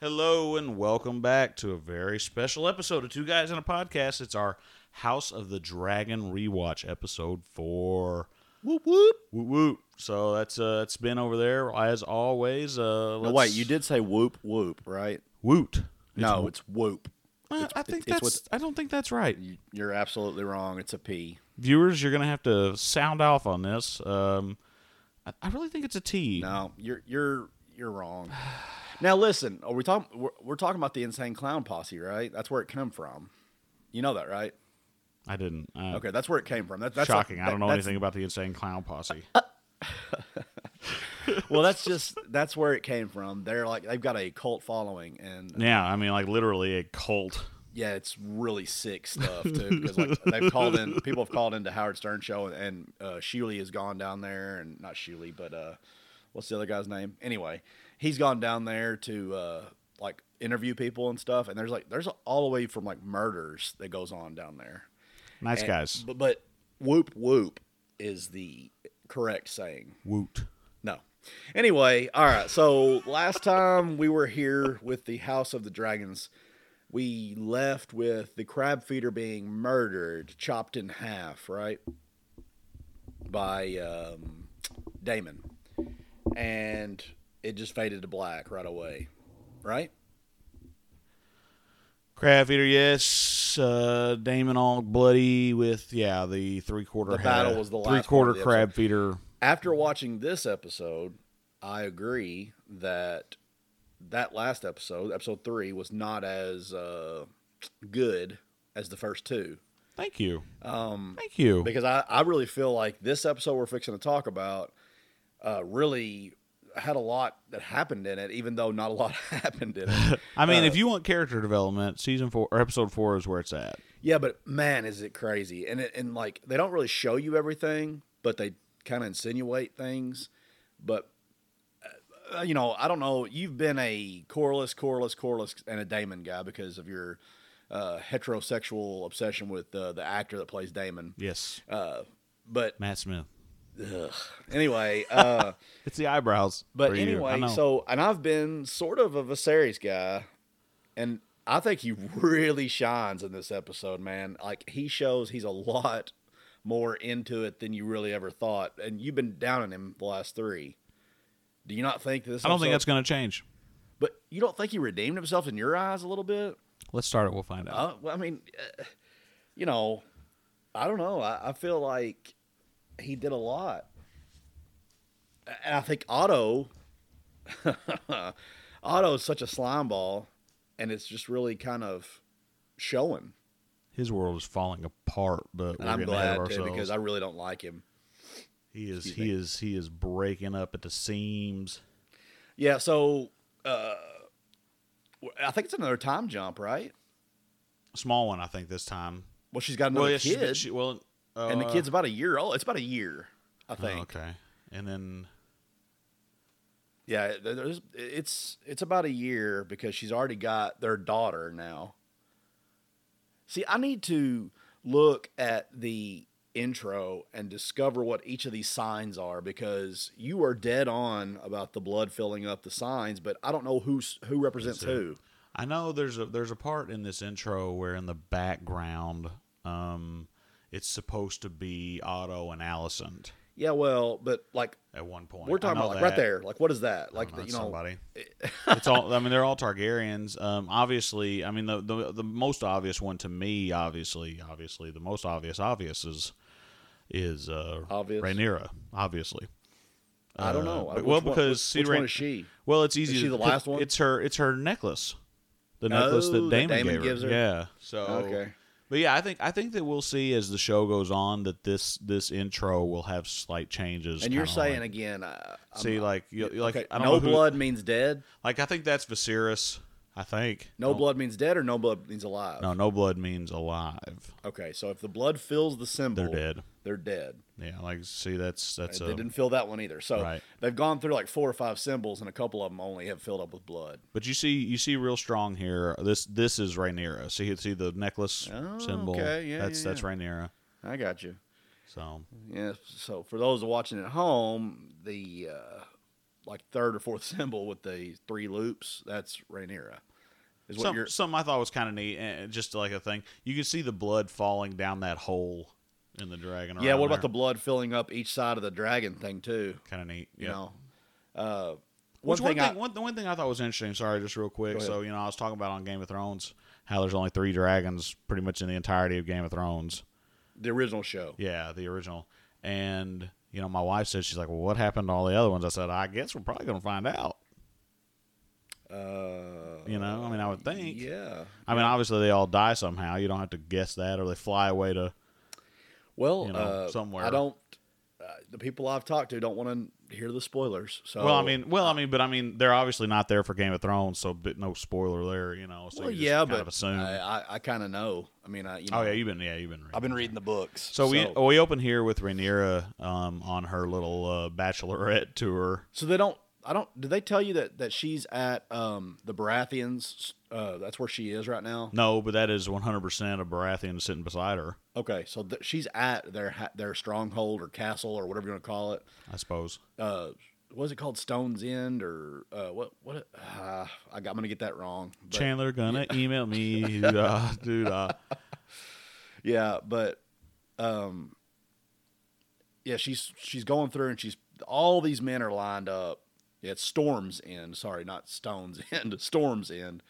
Hello and welcome back to a very special episode of Two Guys in a Podcast. It's our House of the Dragon rewatch episode four. Whoop whoop. Whoop whoop. So that's uh it's been over there as always. Uh No, wait, you did say whoop whoop, right? woot. no, it's whoop. It's- I think it's that's with- I don't think that's right. You- You're absolutely wrong. It's a P. Viewers, you're gonna have to sound off on this. Um I, I really think it's a T. No, you're you're you're wrong. Now listen, are we talking? We're, we're talking about the insane clown posse, right? That's where it came from. You know that, right? I didn't. Uh, Okay, that's where it came from. That, that's shocking. like- I don't know anything about the insane clown posse. that's- Well, that's just that's where it came from. They're like they've got a cult following, and yeah, I mean like literally a cult. yeah, it's really sick stuff too. Because like they've called in, people have called into Howard Stern show, and uh, Shuli has gone down there, and not Shuli, but uh, what's the other guy's name? Anyway, he's gone down there to uh, like interview people and stuff, and there's like there's all the way from like murders that goes on down there. Nice And- guys. but, but whoop whoop is the correct saying. Woot. No. Anyway, all right. So last time we were here with the House of the Dragons, we left with the crab feeder being murdered, chopped in half, right? By um, Daemon. And it just faded to black right away, right? Crab feeder, yes. Uh, Daemon all bloody with yeah the three quarter. The battle was the last three quarter part of the crab feeder. After watching this episode, I agree that that last episode, episode three, was not as uh, good as the first two. Thank you, Um, thank you. because I, I really feel like this episode we're fixing to talk about uh, really had a lot that happened in it, even though not a lot happened in it. I mean, uh, if you want character development, season four or episode four is where it's at. yeah, but man, is it crazy! And it, and like they don't really show you everything, but they kind of insinuate things. But uh, you know, I don't know. You've been a Corlys, Corlys, Corlys, and a Daemon guy because of your uh, heterosexual obsession with uh, the actor that plays Daemon. Yes, Uh, but Matt Smith. Ugh. anyway. Uh, It's the eyebrows. But for you. I anyway, so and I've been sort of a Viserys guy, and I think he really shines in this episode, man. Like he shows he's a lot more into it than you really ever thought, and you've been down on him the last three. Do you not think this? I don't think that's going to change. But you don't think he redeemed himself in your eyes a little bit? Let's start it. We'll find out. Uh, well, I mean, uh, you know, I don't know. I, I feel like he did a lot, and I think Otto, Otto is such a slime ball, and it's just really kind of showing. His world is falling apart, but I'm glad too ourselves. because I really don't like him. he is he is he is breaking up at the seams. Yeah, so uh, I think it's another time jump, right? Small one, I think this time. Well, she's got another well, yeah, kid, she- well, and the uh, kid's about a year old. It's about a year, I oh, think. okay, and then Yeah, there's, it's it's about a year because she's already got their daughter now. See, I need to look at the intro and discover what each of these signs are because you are dead on about the blood filling up the signs, but I don't know who's who represents who. I know there's a there's a part in this intro where in the background, um, it's supposed to be Otto and Alicent Yeah, well, but like at one point. we're talking about like right there. Like what is that? Like know, you know, somebody. it's all. I mean, they're all Targaryens. Um, obviously, I mean the, the the most obvious one to me, obviously, obviously, the most obvious obvious is is uh, Obvious? Rhaenyra, obviously. I don't Uh, know. but- well, one- because which, which is she? Well, it's easy. she to, the last one? It's her. It's her necklace. The necklace Oh, that that Damon, Daemon gave gives her? Yeah. So Okay. But yeah, I think I think that we'll see as the show goes on that this this intro will have slight changes. And you're saying like, again, uh, I'm- see, like you, like okay, I don't no know who- blood means dead. Like I think that's Viserys. I think No Don't- blood means dead, or no blood means alive. No, no blood means alive. Okay, so if the blood fills the symbol, They're dead. They're dead. Yeah, like see, that's that's they a, didn't fill that one either. So Right. they've gone through like four or five symbols, and a couple of them only have filled up with blood. But you see, you see real strong here. This this is Rhaenyra. See, see the necklace Oh, symbol. okay, yeah, that's yeah, that's yeah. Rhaenyra. I got you. So Yeah. So for those watching at home, the uh, like third or fourth symbol with the three loops, that's Rhaenyra. Is what Some, you're something I thought was kind of neat, and just like a thing. You can see the blood falling down that hole in the dragon. Yeah, what about the blood filling up each side of the dragon thing too? kind of neat? You yeah. know. Uh one Which one thing, thing, I, one, the one thing I thought was interesting. Sorry, just real quick. So you know, I was talking about on Game of Thrones how there's only three dragons, pretty much in the entirety of Game of Thrones. the original show. Yeah, the original. And you know, my wife said she's like, "Well, what happened to all the other ones?" I said, "I guess we're probably gonna find out." Uh You know, I mean, I would think. Yeah. I mean, obviously they all die somehow. You don't have to guess that, or they fly away to. Well, you know, uh, somewhere. I don't. Uh, the people I've talked to don't want to hear the spoilers. So well, I mean, well, I mean, but I mean, they're obviously not there for Game of Thrones, so but no spoiler there. You know, so well, you just yeah, kind but of assume. I, I, I kind of know. I mean, I you know, oh yeah, you've been yeah, you've been. Reading. I've been reading the books. So, we we open here with Rhaenyra um, on her little uh, bachelorette tour. so they don't. I don't. Did they tell you that that she's at um the Baratheons? Uh, that's where she is right now. No, but that is 100% a Baratheon sitting beside her, Okay, so th- she's at their ha- their stronghold or castle or whatever you want to call it. I suppose. Uh, what is it called? Stone's End or uh, what? What? Uh, I got, I'm gonna get that wrong. but- Chandler gonna email me. Uh, dude uh, Yeah, but um yeah, she's she's going through and she's all these men are lined up. Yeah, it's Storm's End, sorry, not Stone's End, Storm's End.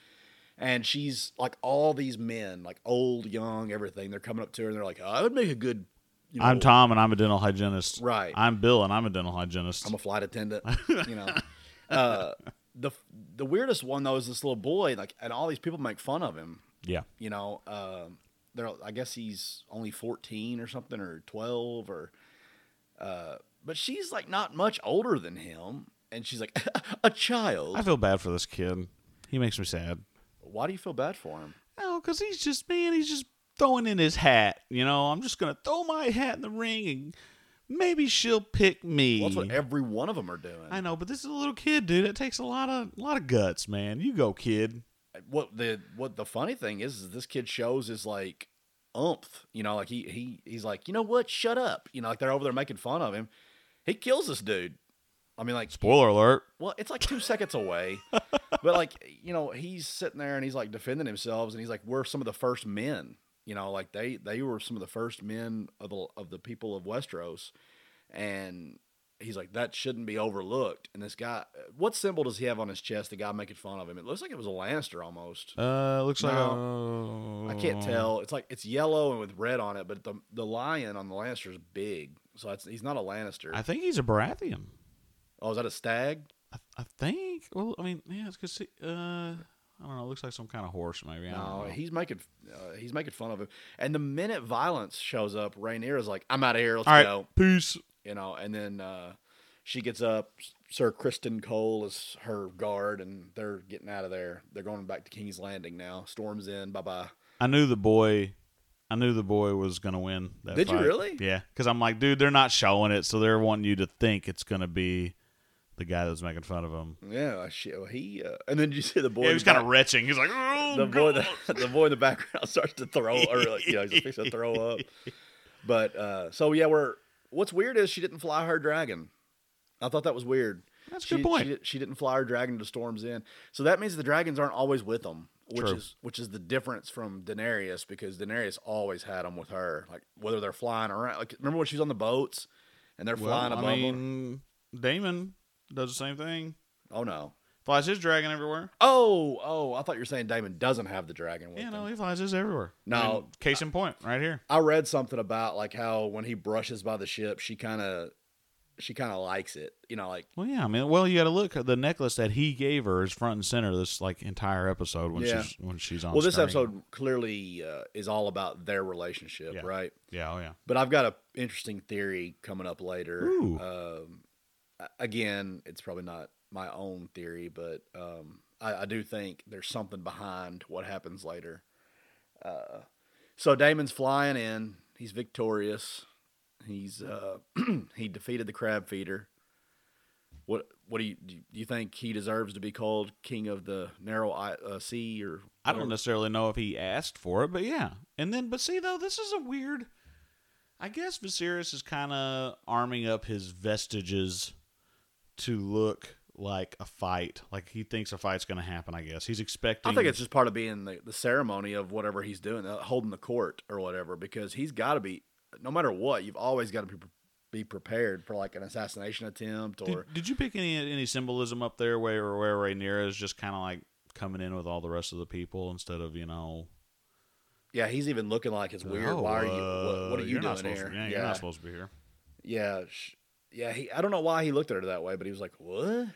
And she's like all these men, like old, young, everything. They're coming up to her and they're like, oh, "I would make a good." You know, I'm Tom and I'm a dental hygienist. Right. I'm Bill and I'm a dental hygienist. I'm a flight attendant. you know, uh, the the weirdest one though is this little boy, like, and all these people make fun of him. yeah. you know, um, they're I guess he's only fourteen or something or twelve or, uh, but she's like not much older than him, and she's like a child. I feel bad for this kid. He makes me sad. Why do you feel bad for him? Oh, because he's just man. He's just throwing in his hat. You know, I'm just gonna throw my hat in the ring and maybe she'll pick me. Well, that's what every one of them are doing. I know, but this is a little kid, dude. It takes a lot of a lot of guts, man. You go, kid. What the what the funny thing is, is this kid shows his like umph. You know, like he he he's like, you know what? Shut up. You know, like they're over there making fun of him. He kills this dude. I mean, like Spoiler alert. Well, it's like two seconds away, but like you know, he's sitting there and he's like defending himself, and he's like, "We're some of the first men." You know, like they they were some of the first men of the of the people of Westeros, and he's like, "That shouldn't be overlooked." And this guy, what symbol does he have on his chest? The guy making fun of him. It looks like it was a Lannister almost. Uh, it looks like a, I can't tell. It's like it's yellow and with red on it, but the the lion on the Lannister is big, so it's, he's not a Lannister. I think he's a Baratheon. Oh, is that a stag? I, I think. Well, I mean, yeah, it's because uh, I don't know. It looks like some kind of horse, maybe. I No, he's making uh, he's making fun of him. And the minute violence shows up, Rhaenyra is like, "I'm out of here. Let's All right, go." peace. You know. And then uh, she gets up. Sir Criston Cole is her guard, and they're getting out of there. They're going back to King's Landing now. Storm's in. Bye bye. I knew the boy. I knew the boy was gonna win. That Did you really? Yeah, because I'm like, dude, they're not showing it, so they're wanting you to think it's gonna be the guy that was making fun of him. Yeah, shit. Well, he uh, and then you see the boy. Yeah, he was kind of retching. He's like, oh, the boy. The, the boy in the background starts to throw, or like, you know, he's fixing to throw up. But uh, so yeah, we're. What's weird is she didn't fly her dragon. I thought that was weird. That's a she, good point. She, she didn't fly her dragon to Storm's End, so that means the dragons aren't always with them, which True. is which is the difference from Daenerys because Daenerys always had them with her, like whether they're flying around. Like remember when she was on the boats and they're flying well, above I her? Daemon does the same thing. Oh no! Flies his dragon everywhere. Oh oh! I thought you were saying Daemon doesn't have the dragon with Yeah, him. no, he flies his everywhere. No. Case in point, right here. I read something about like how when he brushes by the ship, she kind of she kind of likes it. You know, like Well, yeah, I mean, well, you got to look the necklace that he gave her is front and center this like entire episode when Yeah. she's when she's on. well, this screen. episode clearly uh, is all about their relationship, Yeah. right? Yeah, oh yeah. But I've got a interesting theory coming up later. Ooh. Um, again, it's probably not my own theory, but um, I, I do think there's something behind what happens later. Uh, so Daemon's flying in. He's victorious. He's uh, he defeated the crab feeder. What what do you do you think he deserves to be called king of the narrow uh, sea or I don't necessarily know if he asked for it, but yeah. And then, but see though, this is a weird. I guess Viserys is kind of arming up his vestiges to look like a fight. Like he thinks a fight's going to happen. I guess he's expecting. I think it's just part of being the, the ceremony of whatever he's doing, uh, holding the court or whatever, because he's got to be, no matter what, you've always got to be, be prepared for like an assassination attempt or. Did, did you pick any any symbolism up there where where Rhaenyra is just kind of like coming in with all the rest of the people instead of you know yeah, he's even looking like it's weird. oh, Why are you? What, what uh, are you you're not doing here? To, yeah, you're not supposed to be here. yeah, sh- yeah. He, I don't know why he looked at her that way, but he was like, "What?"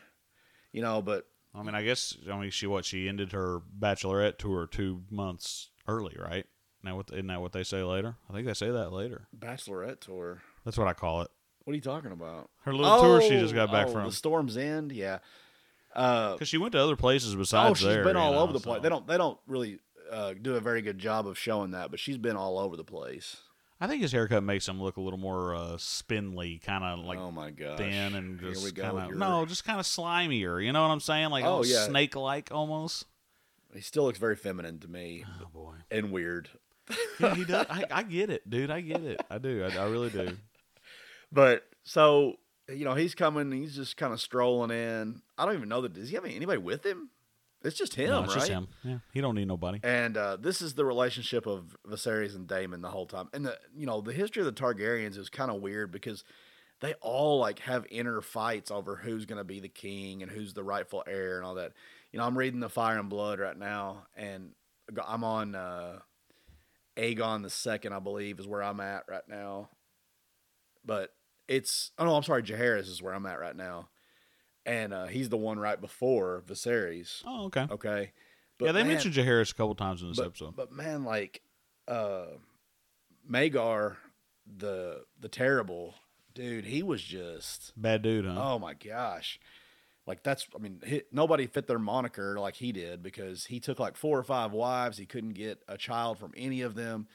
You know, but I mean, I guess I mean she what she ended her bachelorette tour two months early, right? Now what isn't that what they say later? I think they say that later. bachelorette tour. That's what I call it. What are you talking about? Her little tour she just got back oh, from the Storm's End. Yeah. Uh, because she went to other places besides oh, she's there. She's been all know, over the so- place. They don't. They don't really uh, do a very good job of showing that, but she's been all over the place. I think his haircut makes him look a little more uh, spindly, kind of like oh my gosh. thin and just kind of your- no, just kind of slimier. You know what I'm saying? Like Oh, yeah. snake like almost. He still looks very feminine to me Oh boy. and weird. Yeah, he does. I, I get it, dude. I get it. I do. I, I really do. But so you know, he's coming. He's just kind of strolling in. I don't even know that. Does he have anybody with him? It's just him, no, it's right? just him. Yeah, he don't need nobody. And uh, this is the relationship of Viserys and Daemon the whole time. And the you know the history of the Targaryens is kind of weird because they all like have inner fights over who's going to be the king and who's the rightful heir and all that. You know, I'm reading the Fire and Blood right now, and I'm on uh, Aegon the Second, I believe, is where I'm at right now. But it's oh no, I'm sorry, Jaehaerys is where I'm at right now, and uh, he's the one right before Viserys. Oh, okay. Okay. yeah, they man- mentioned Jaehaerys a couple times in this but, episode. But man, like uh Maegor, the the terrible dude, he was just Bad dude, huh? oh my gosh. Like that's I mean, he, nobody fit their moniker like he did because he took like four or five wives. He couldn't get a child from any of them.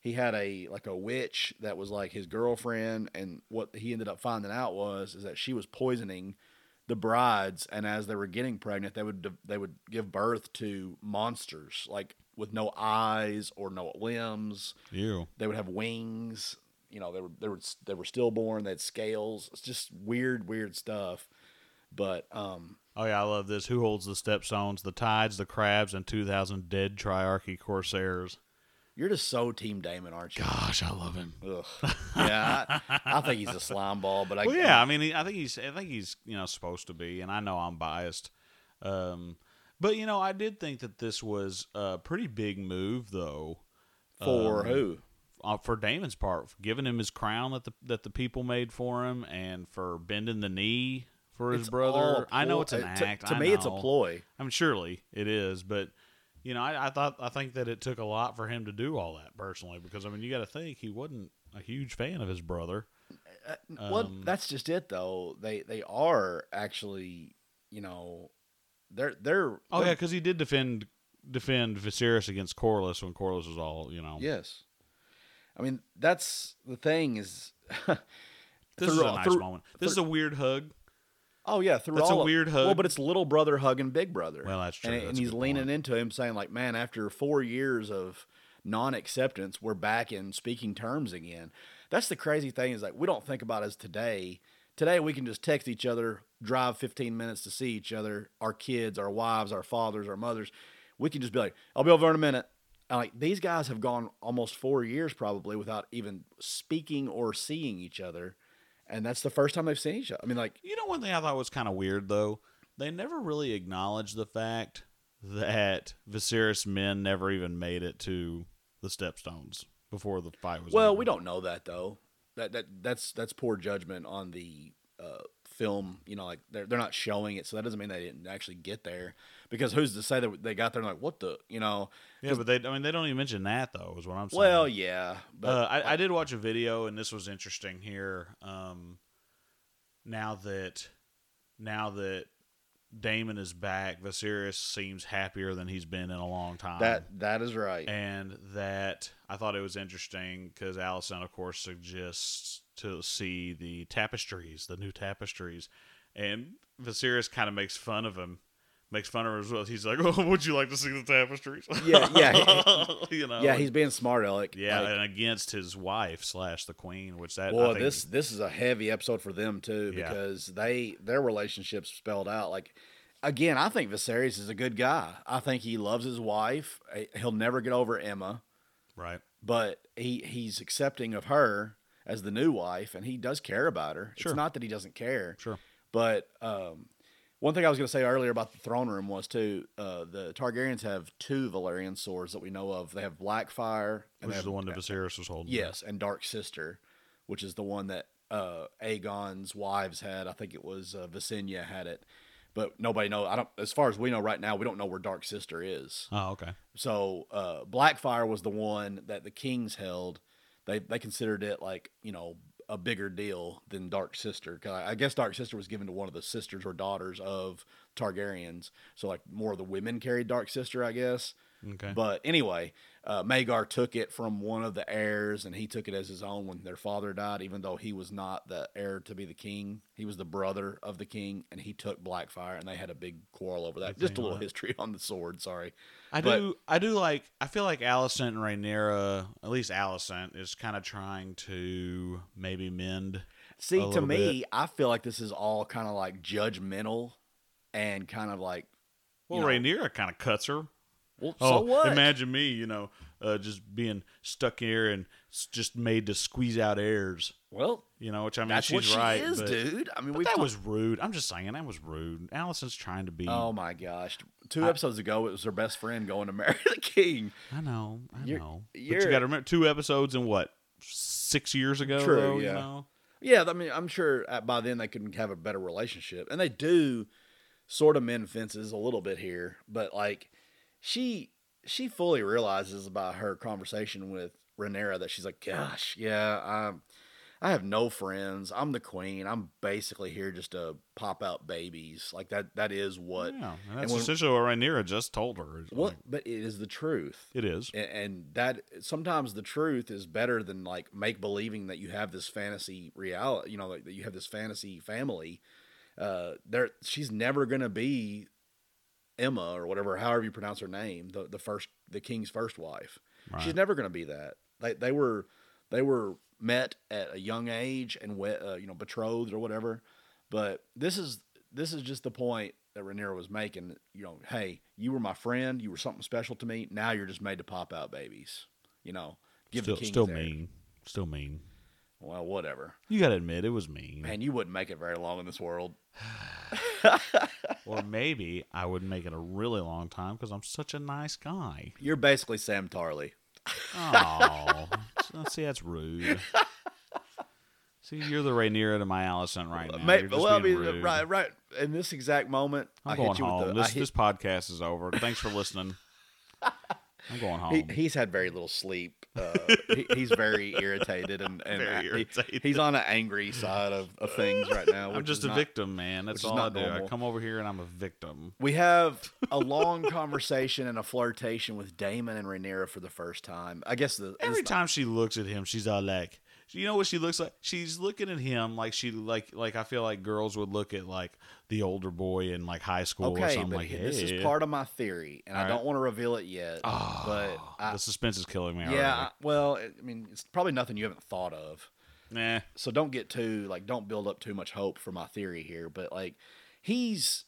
He had a like a witch that was like his girlfriend, and what he ended up finding out was is that she was poisoning the brides, and as they were getting pregnant, they would they would give birth to monsters like with no eyes or no limbs. You. They would have wings. You know, they were they were they were stillborn. They had scales. It's just weird, weird stuff. But um, Oh yeah, I love this. Who holds the stepstones? The tides, the crabs, and two thousand dead Triarchy corsairs. You're just so Team Daemon, aren't you? Gosh, I love him. Ugh. Yeah, I, I think he's a slime ball, but I well, yeah, I mean, he, I think he's, I think he's, you know, supposed to be, and I know I'm biased, um, but you know, I did think that this was a pretty big move, though, for um, who? uh, for Daemon's part, for giving him his crown that the that the people made for him, and for bending the knee for his It's brother. I know it's an uh, to- act. To, I me, it's a ploy. I mean, surely it is, but you know, I, I thought I think that it took a lot for him to do all that personally, because I mean, you got to think he wasn't a huge fan of his brother. Uh, well, Um, that's just it, though. They they are actually, you know, they're they're. Oh yeah, they're- because he did defend defend Viserys against Corlys when Corlys was all you know. Yes. I mean, that's the thing is. this is a nice through- moment. This is a weird hug. Oh yeah, through That's a all of- weird Well, hug. but it's little brother hugging big brother. Well, that's true. And, That's and he's leaning point. into him, saying like, "Man, after four years of non-acceptance, we're back in speaking terms again." That's the crazy thing is like we don't think about as today. Today we can just text each other, drive 15 minutes to see each other, our kids, our wives, our fathers, our mothers. We can just be like, "I'll be over in a minute." And like these guys have gone almost four years probably without even speaking or seeing each other, and that's the first time they've seen each other. I mean, like You know, one thing I thought was kind of weird though. They never really acknowledged the fact that Viserys' men never even made it to the Stepstones before the fight was. Well, over. we don't know that though. That that that's that's poor judgment on the uh, film. You know, like they're they're not showing it, so that doesn't mean they didn't actually get there. Because who's to say that they got there and like what the you know? Yeah, but they. I mean, they don't even mention that though. Is what I'm saying. Well, yeah, but uh, I, I did watch a video, and this was interesting here. Um, now that now that Daemon is back, Viserys seems happier than he's been in a long time. that that is right. and that I thought it was interesting because Alicent, of course, suggests to see the tapestries, the new tapestries, and Viserys kind of makes fun of him makes fun of her as well. He's like, "Oh, would you like to see the tapestries?" Yeah, yeah. you know. yeah, he's being smart Alec. yeah, Like, and against his wife slash the queen, which that I Well, think- this this is a heavy episode for them too Yeah. because they their relationship's spelled out. Like again, I think Viserys is a good guy. I think he loves his wife. Eh, He'll never get over Aemma, right. but he he's accepting of her as the new wife, and he does care about her. Sure. It's not that he doesn't care, Sure. but um, one thing I was going to say earlier about the throne room was too uh, the Targaryens have two Valyrian swords that we know of. They have Blackfyre, and Which is the one that Viserys was holding. Yes, and Dark Sister, which is the one that uh, Aegon's wives had. I think it was uh, Visenya had it, but nobody know. I don't. As far as we know right now, we don't know where Dark Sister is. Oh, okay. So uh, Blackfyre was the one that the kings held. They they considered it like you know a bigger deal than Dark Sister. 'Cause I I guess Dark Sister was given to one of the sisters or daughters of Targaryens. So like more of the women carried Dark Sister, I guess. Okay. But anyway, uh, Maegor took it from one of the heirs, and he took it as his own when their father died. Even though he was not the heir to be the king, he was the brother of the king, and he took Blackfyre, and they had a big quarrel over that. Just a little history on the sword. Sorry. I but- do. I do like. I feel like Alicent and Rhaenyra, at least Alicent, is kind of trying to maybe mend. See, to me, I feel like this is all kind of like judgmental and kind of like, Well, You know- Rhaenyra kind of cuts her. Well, Oh, so what? imagine me, you know, uh, just being stuck here and just made to squeeze out heirs. well, You know, which I mean, that's she's what she right. is, but, dude. I mean, but that was rude. I'm just saying that was rude. Alicent's trying to be. Oh my gosh! Two I- episodes ago, it was her best friend going to marry the king. I know. I You're- know. But you're- you got to remember two episodes in what six years ago. True, though, yeah. You know? Yeah, I mean, I'm sure by then they could have a better relationship, and they do sort of mend fences a little bit here. But like, she she fully realizes about her conversation with Rhaenyra that she's like, gosh, yeah, I'm. I have no friends. I'm the queen. I'm basically here just to pop out babies. Like that. That is what. yeah, and that's when- essentially what Rhaenyra just told her. What? like, But it is the truth. it is. and, and that sometimes the truth is better than like make believing that you have this fantasy reality you know like, that you have this fantasy family uh there she's never gonna be aemma or whatever however you pronounce her name the the first the king's first wife Right. she's never gonna be that they, they were they were met at a young age and we- uh, you know betrothed or whatever but this is this is just the point that Rhaenyra was making. You know, hey, you were my friend. You were something special to me. Now you're just made to pop out babies. You know, give still, the king still mean. Still mean. Well, whatever. You got to admit it was mean. Man, you wouldn't make it very long in this world. or maybe I would make it a really long time because I'm such a nice guy. You're basically Sam Tarly. Oh, see, that's rude. See, you're the Rhaenyra to my Alicent right now. May- You're just well, I mean, rude. right, right. In this exact moment, I'm I going hit you home. with the. This hit- this podcast is over. Thanks for listening. I'm going home. he, he's had very little sleep. Uh, he, he's very irritated and, and Very he- he's on an angry side of, of things right now. I'm just a not- victim, man. That's all I do. I come over here and I'm a victim. We have a long conversation and a flirtation with Daemon and Rhaenyra for the first time. I guess the Every time she looks at him, she's all like, you know what she looks like? She's looking at him like she like like I feel like girls would look at like the older boy in like high school or something but like. he- this "Hey." is part of my theory, and I All don't want to reveal it yet. Oh, but I, the suspense is killing me. yeah, already. well, I mean, it's probably nothing you haven't thought of. nah. So don't get too like, don't build up too much hope for my theory here. But like, he's,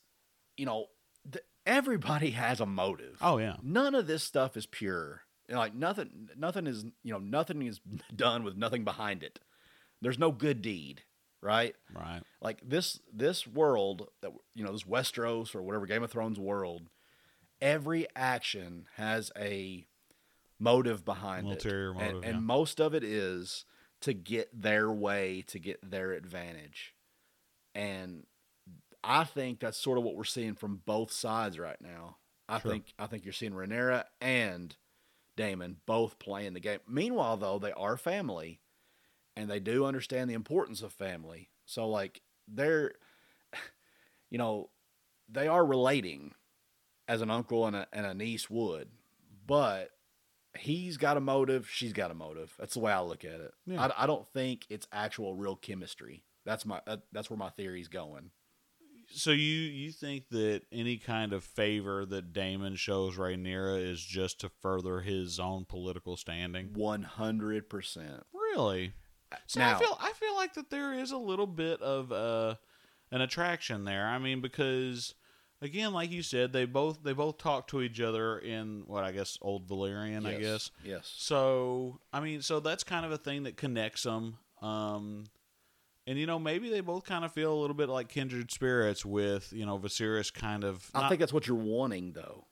you know, th- everybody has a motive. Oh yeah. None of this stuff is pure. Know, like nothing, nothing is, you know, nothing is done with nothing behind it. There's no good deed, right? Right. like this this world that you know this Westeros or whatever Game of Thrones world, every action has a motive behind Ulterior it, motive, and, yeah. and most of it is to get their way, to get their advantage, and I think that's sort of what we're seeing from both sides right now. I Sure. think I think you're seeing Rhaenyra and Daemon both playing the game. Meanwhile, though, they are family, and they do understand the importance of family. So, like, they're, you know, they are relating as an uncle and a, and a niece would, but he's got a motive, she's got a motive. That's the way I look at it. Yeah. I, I don't think it's actual real chemistry. That's my that, that's where my theory's going. So you you think that any kind of favor that Daemon shows Rhaenyra is just to further his own political standing? One hundred percent. Really? So Now- I feel I feel like that there is a little bit of uh, an attraction there. I mean, because again, like you said, they both they both talk to each other in what I guess old Valyrian, I guess. Yes. So I mean, so that's kind of a thing that connects them. Um, and you know, maybe they both kind of feel a little bit like kindred spirits with you know Viserys, kind of. I think that's what you're wanting, though.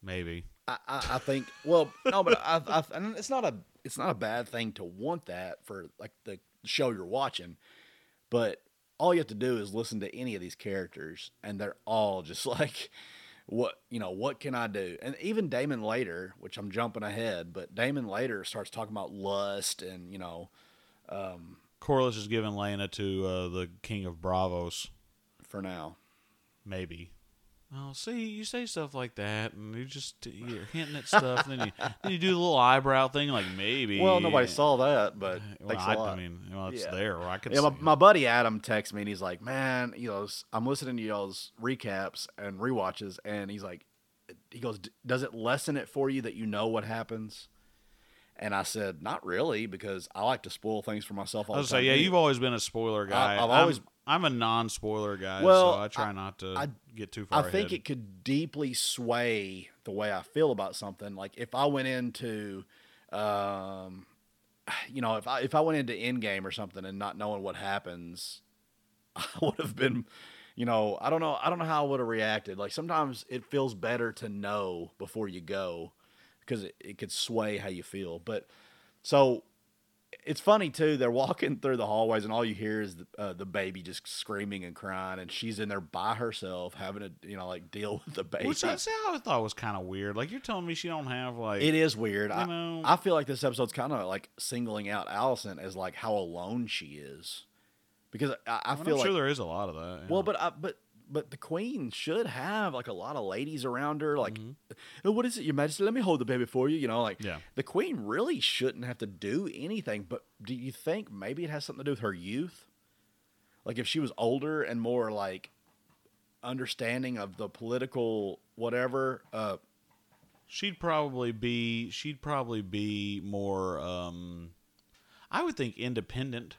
maybe. I, I, I think. Well, no, but I, I, and it's not a it's not a bad thing to want that for like the show you're watching, but all you have to do is listen to any of these characters, and they're all just like, what you know, what can I do? And even Daemon later, which I'm jumping ahead, but Daemon later starts talking about lust and you know, um, Corlys is giving Laena to uh, the King of Braavos. for now. Maybe. Oh, see, you say stuff like that, and you just you're hinting at stuff, and then you then you do the little eyebrow thing, like maybe. Well, nobody saw that, but Well, thanks a I, lot. I mean, well, it's Yeah. there. I could Yeah, my, see my it. buddy Adam texts me and he's like, "Man, you know, I'm listening to y'all's recaps and rewatches, and he's like, he goes, does it lessen it for you that you know what happens?" And I said, "Not really, because I like to spoil things for myself all I the was time." say, yeah, you've always been a spoiler guy. I've I'm- always- I'm, a non-spoiler guy, Well, so I try I- not to I- get too far I think ahead. it could deeply sway the way I feel about something. Like if I went into, um, you know, if I if I went into Endgame or something and not knowing what happens, I would have been, you know, I don't know, I don't know how I would have reacted. Like sometimes it feels better to know before you go, because it, it could sway how you feel. But so it's funny too. They're walking through the hallways, and all you hear is the, uh, the baby just screaming and crying, and she's in there by herself having to, you know, like deal with the baby. Which I, see, I thought was kind of weird. Like you're telling me she don't have like it is weird. I, know- I feel like this episode's kind of like singling out Alicent as like how alone she is, because I, I I'm feel sure like there is a lot of that. yeah. well, but I, but but the queen should have like a lot of ladies around her. Like, Mm-hmm. "Oh, what is it, Your Majesty? Let me hold the baby for you. You know, like Yeah. the queen really shouldn't have to do anything. But do you think maybe it has something to do with her youth? Like if she was older and more like understanding of the political whatever. Uh, she'd probably be she'd probably be more um I would think independent.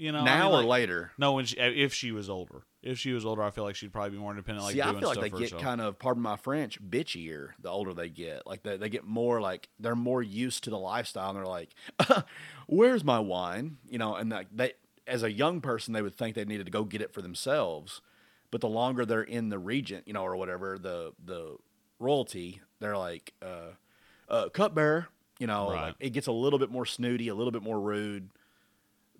You know, I now mean, or like- later. No, when she, if she was older, if she was older, I feel like she'd probably be more independent, like See, I feel like they get herself. kind of, pardon my French, bitchier the older they get. Like they, they get more like they're more used to the lifestyle, and they're like, "Where's my wine?" You know, and like they, as a young person, they would think they needed to go get it for themselves. But the longer they're in the regent, you know, or whatever the the royalty, they're like, uh, uh, "Cupbearer," you know, Right. like it gets a little bit more snooty, a little bit more rude.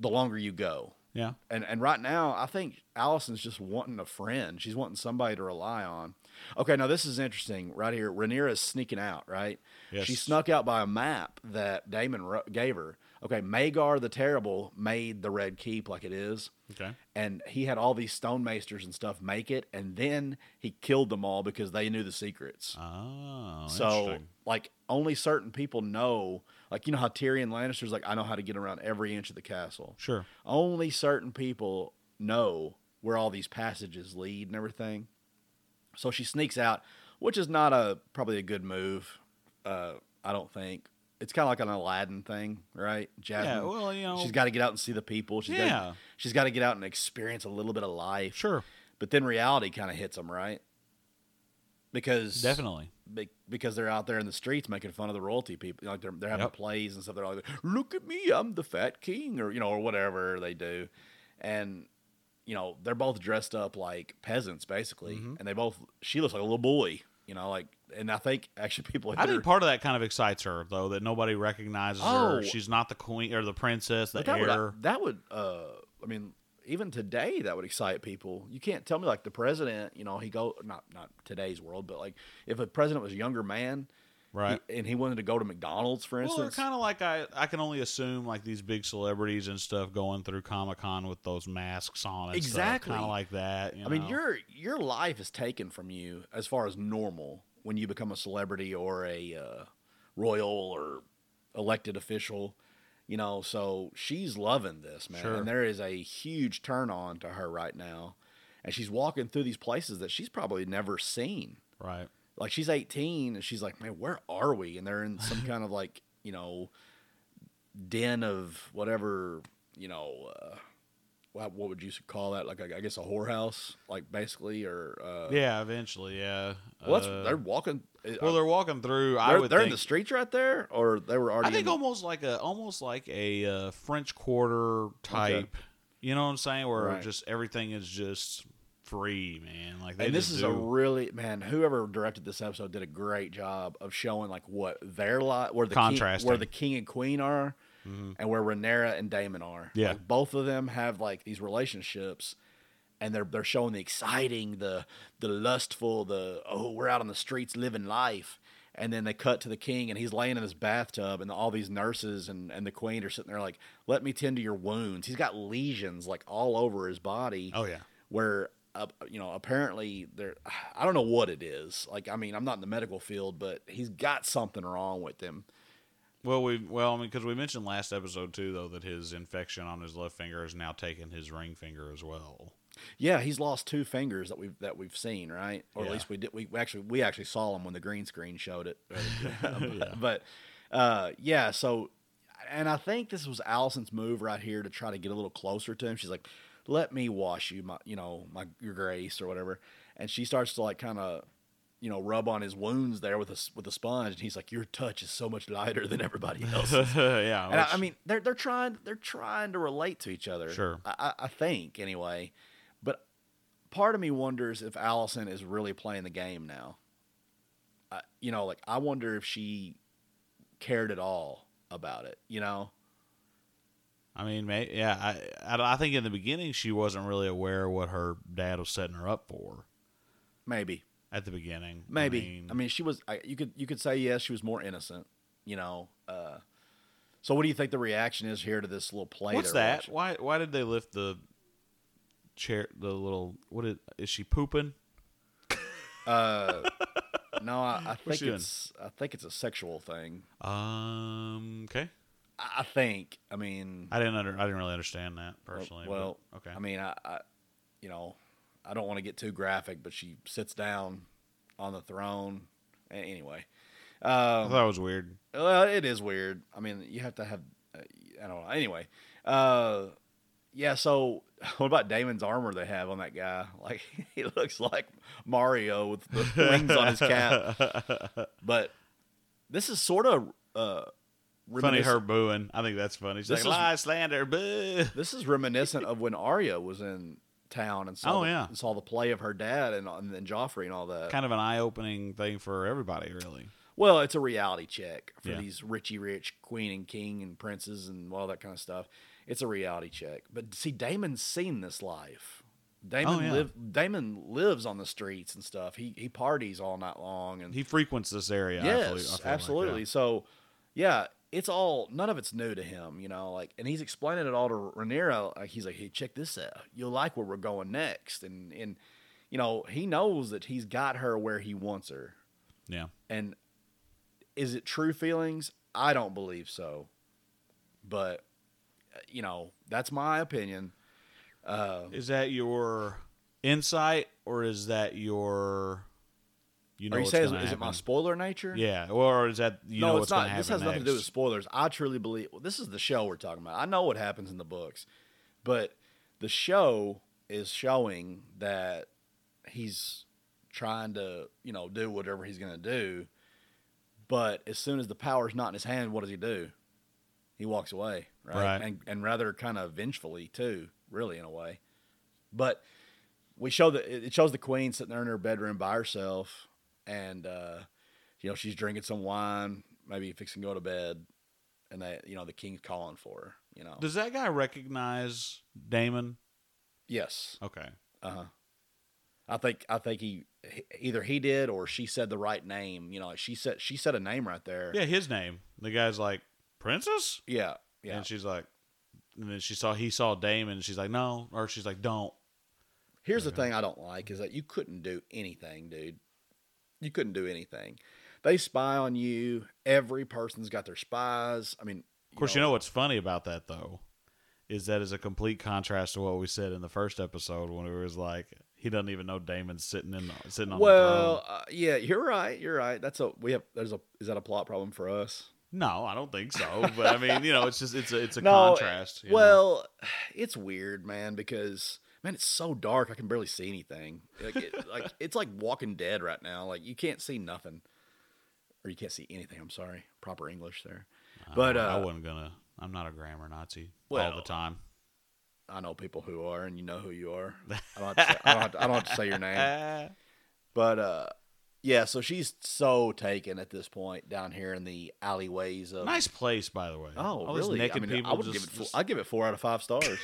The longer you go, yeah, and and right now, I think Alicent's just wanting a friend. She's wanting somebody to rely on. Okay, now this is interesting right here. Rhaenyra is sneaking out, right? Yes. She snuck out by a map that Daemon gave her. Okay, Maegor the Terrible made the Red Keep like it is, okay, and he had all these stone maesters and stuff make it, and then he killed them all because they knew the secrets. oh, so, like, only certain people know. Like, you know how Tyrion Lannister's like, I know how to get around every inch of the castle sure, only certain people know where all these passages lead and everything. So she sneaks out, which is not a probably a good move. Uh, I don't think it's kind of like an Aladdin thing, right? Jasmine, yeah. Well, you know, she's got to get out and see the people. She's Yeah. got she's got to get out and experience a little bit of life. sure, But then reality kind of hits them, right? Because definitely. Be- because they're out there in the streets making fun of the royalty people. Like they're they're having Yep. plays and stuff. They're like, "Look at me, I'm the fat king," or you know, or whatever they do, and you know they're both dressed up like peasants basically, Mm-hmm. and they both she looks like a little boy, you know, like. And I think actually people I think part of that kind of excites her though that nobody recognizes Oh. her. She's not the queen or the princess, the that would heir. that would uh I mean even today that would excite people. You can't tell me like the president, you know, he go not not today's world, but like if a president was a younger man, Right. he- and he wanted to go to McDonald's, for Well, instance. kind of like I, I can only assume like these big celebrities and stuff going through Comic Con with those masks on. And Exactly. Kind of like that. you I mean, your your life is taken from you as far as normal when you become a celebrity or a uh, royal or elected official. You know, so she's loving this man, Sure. and there is a huge turn on to her right now. and she's walking through these places that she's probably never seen. Right. Like she's 18 and she's like, man, where are we? And they're in some kind of like, you know, den of whatever, you know, uh, what, what would you call that? Like, I I guess a whorehouse, like basically, or uh, Yeah. Eventually. Yeah. Well, that's, Uh, they're walking. uh, well, they're walking through. I they're, would they're in think, the streets right there, or they were already. I think in, almost like a almost like a uh, French Quarter type. You know what I'm saying? Where Right. just everything is just free, man. Like they and this is do. a really man. Whoever directed this episode did a great job of showing like what their lot, where the contrast, where the king and queen are, Mhm. and where Rhaenyra and Daemon are. Yeah. Like, both of them have like these relationships, and they're they're showing the exciting, the the lustful, the oh we're out on the streets living life. And then they cut to the king, and he's laying in his bathtub, and all these nurses and, and the queen are sitting there like, "Let me tend to your wounds." He's got lesions like all over his body Oh yeah. where uh, you know apparently there i don't know what it is like i mean i'm not in the medical field but he's got something wrong with him Well, we well, I mean, because we mentioned last episode too, though, that his infection on his left finger has now taken his ring finger as well. yeah he's lost two fingers that we've that we've seen right or Yeah. at least we did we actually we actually saw him when the green screen showed it Yeah. but uh yeah so and i think this was alicent's move right here to try to get a little closer to him she's like let me wash you my you know my your grace or whatever and she starts to like kind of you know rub on his wounds there with a with a sponge and he's like your touch is so much lighter than everybody else's. Yeah, and I, I mean they're they're trying they're trying to relate to each other. Sure. I, I think anyway. But part of me wonders if alicent is really playing the game now. I, you know like i wonder if she cared at all about it you know? I mean, may, yeah, I, I, I think in the beginning she wasn't really aware of what her dad was setting her up for. Maybe at the beginning. maybe i mean, she was I, you could you could say yes she was more innocent you know uh so what do you think the reaction is here to this little play what's that? watching? Why, why did they lift the chair? The little what is, is she pooping? uh no i, I think she doing? it's i think it's a sexual thing Um, okay. I I think. I mean, I didn't under, I didn't really understand that personally. but- well, okay. I mean, I, I, you know, I don't want to get too graphic, but she sits down on the throne. Anyway, I um, thought it was weird. well, it is weird. I mean, you have to have. Uh, I don't know. Anyway, uh, yeah. So, what about Daemon's armor they have on that guy? Like, he looks like Mario with the wings on his cap. But this is sort of uh, Funny her booing. I think that's funny. She's This like, is- lie, slander, boo. This is reminiscent of when Arya was in town and saw, Oh, the, yeah. and saw the play of her dad and and then Joffrey and all that. Kind of an eye opening thing for everybody, really. well, it's a reality check for Yeah. these richy rich queen and king and princes and all that kind of stuff. It's a reality check. But see, Daemon's seen this life. Daemon Oh, yeah. live. Daemon lives on the streets and stuff. He he parties all night long and He frequents this area. I yes, feel- I feel like, yeah. absolutely. So, yeah, it's all none of it's new to him, you know. Like, and he's explaining it all to Rhaenyra. Like, he's like, "Hey, check this out. You'll like where we're going next." And and you know, he knows that he's got her where he wants her. Yeah. And is it true feelings? I don't believe so. But uh, you know, that's my opinion. Uh, Is that your insight or is that your you know are you saying is, is it my spoiler nature? Yeah, or is that you know no, what's it's not. This has nothing to do with spoilers. I truly believe well, this is the show we're talking about. I know what happens in the books, but the show is showing that he's trying to, you know, do whatever he's going to do. But as soon as the power's not in his hand, what does he do? He walks away, right? Right. And and rather kind of vengefully too, really in a way. But we show that it shows the queen sitting there in her bedroom by herself, and uh, you know she's drinking some wine, maybe fixing to go to bed, and that you know the king's calling for her. You know, Does that guy recognize Daemon? yes, Okay. uh huh. I think I think he he- either he did or she said the right name. You know, like she said she said a name right there. Yeah, his name. The guy's like, Princess? yeah, yeah. And she's like and then she saw he saw Daemon and she's like, No or she's like, Don't. Here's the thing I don't like is that you couldn't do anything, dude. You couldn't do anything. They spy on you. Every person's got their spies. I mean, Of course, you know what's funny about that though, is that is a complete contrast to what we said in the first episode when it was like he doesn't even know Daemon's sitting in the, sitting on Well, uh, yeah, you're right. You're right. That's a we have. There's a is that a plot problem for us? No, I don't think so. But I mean, you know, it's just it's a it's a No, contrast. you know? Well, it's weird, man, because man, it's so dark. I can barely see anything. Like, it, like it's like Walking Dead right now. Like you can't see nothing, or you can't see anything. I'm sorry, proper English there. But I, I uh, wasn't gonna. I'm not a grammar Nazi all the time. I know people who are, and you know who you are. I don't have to say, I don't have to, I don't have to say your name. But uh, yeah. So she's so taken at this point down here in the alleyways of. nice place, by the way. Oh, All really? Naked I mean, people I would just, give it. Four, just- I'd give it four out of five stars.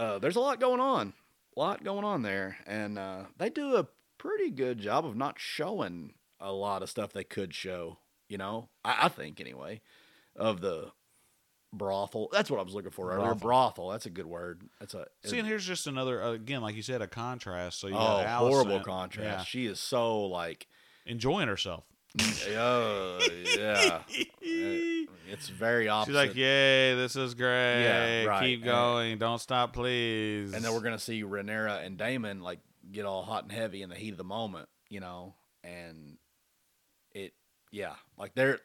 Uh, there's a lot going on, a lot going on there, and uh, they do a pretty good job of not showing a lot of stuff they could show. You know, I, I think anyway, of the brothel. That's what I was looking for earlier. Brothel. Brothel. That's a good word. That's a See, and here's just another uh, again, like you said, a contrast. So you oh got Alicent, horrible contrast. yeah, She is so like, enjoying herself. Oh yeah, it's very opposite. She's like, "Yay, this is great! right. Keep And- going, don't stop, please." And then we're gonna see Rhaenyra and Daemon like get all hot and heavy in the heat of the moment, you know, and it, yeah, like they're.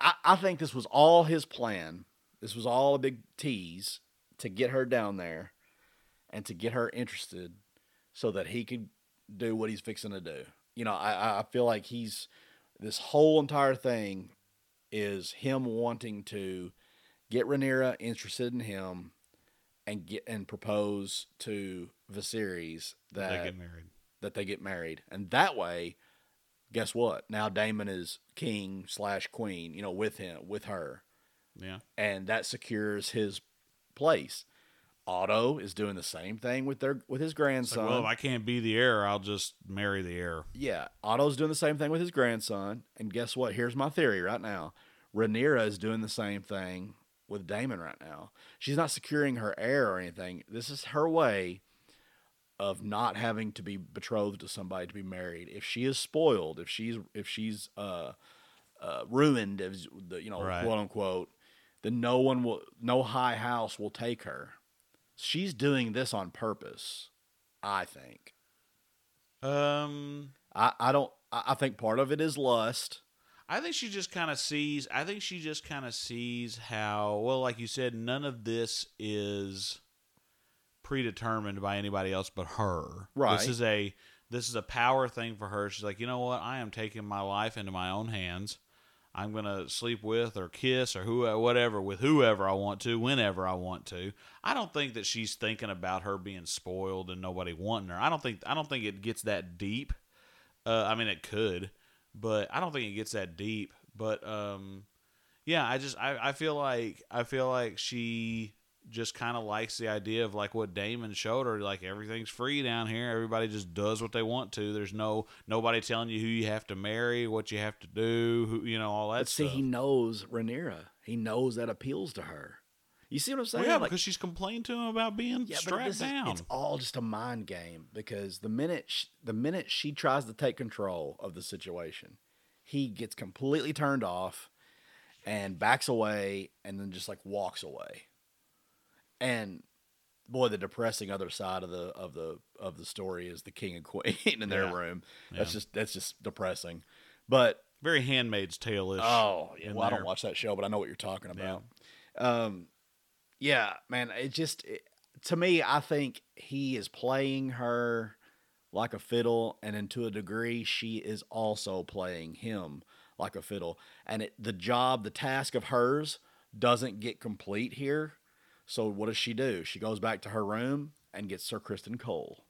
I, I think this was all his plan. This was all a big tease to get her down there, and to get her interested, so that he could do what he's fixing to do. You know, I- I feel like he's this whole entire thing is him wanting to get Rhaenyra interested in him and get and propose to Viserys that they get married. that they get married, and that way, guess what? Now Daemon is king slash queen, you know, with him with her, Yeah, and that secures his place. Otto is doing the same thing with their with his grandson. like, well, if I can't be the heir, I'll just marry the heir. yeah, Otto's doing the same thing with his grandson, and guess what? Here's my theory right now. Rhaenyra is doing the same thing with Daemon right now. She's not securing her heir or anything. This is her way of not having to be betrothed to somebody to be married. If she is spoiled, if she's if she's uh, uh, ruined, as the you know Right. quote unquote, then no one will, no high house will take her. She's doing this on purpose, I think. Um, I, I don't. I I think part of it is lust. I think she just kind of sees. I think she just kind of sees how well, like you said, none of this is predetermined by anybody else but her. Right. This is a this is a power thing for her. She's like, you know what? I am taking my life into my own hands. I'm gonna sleep with or kiss or who whatever with whoever I want to, whenever I want to. I don't think that she's thinking about her being spoiled and nobody wanting her. I don't think I don't think it gets that deep. Uh, I mean, it could, but I don't think it gets that deep. But um, yeah, I just I, I feel like I feel like she just kind of likes the idea of like what Daemon showed her. Like everything's free down here. Everybody just does what they want to. There's no nobody telling you who you have to marry, what you have to do, who you know all that But see, stuff. he knows Rhaenyra. He knows that appeals to her. You see what I'm Well, saying? yeah, Like- because she's complained to him about being yeah, strapped this is, down. it's all just a mind game because the minute sh the minute she tries to take control of the situation, he gets completely turned off and backs away and then just like walks away. And boy, the depressing other side of the of the of the story is the king and queen in their Yeah. room. That's Yeah. just that's just depressing. But Very Handmaid's Tale ish. Oh, yeah. Well, I don't watch that show, but I know what you're talking about. Um, yeah, man. It just it, to me, I think he is playing her like a fiddle, and then to a degree, she is also playing him like a fiddle. And it, the job, the task of hers, doesn't get complete here. So what does she do? She goes back to her room and gets Sir Criston Cole.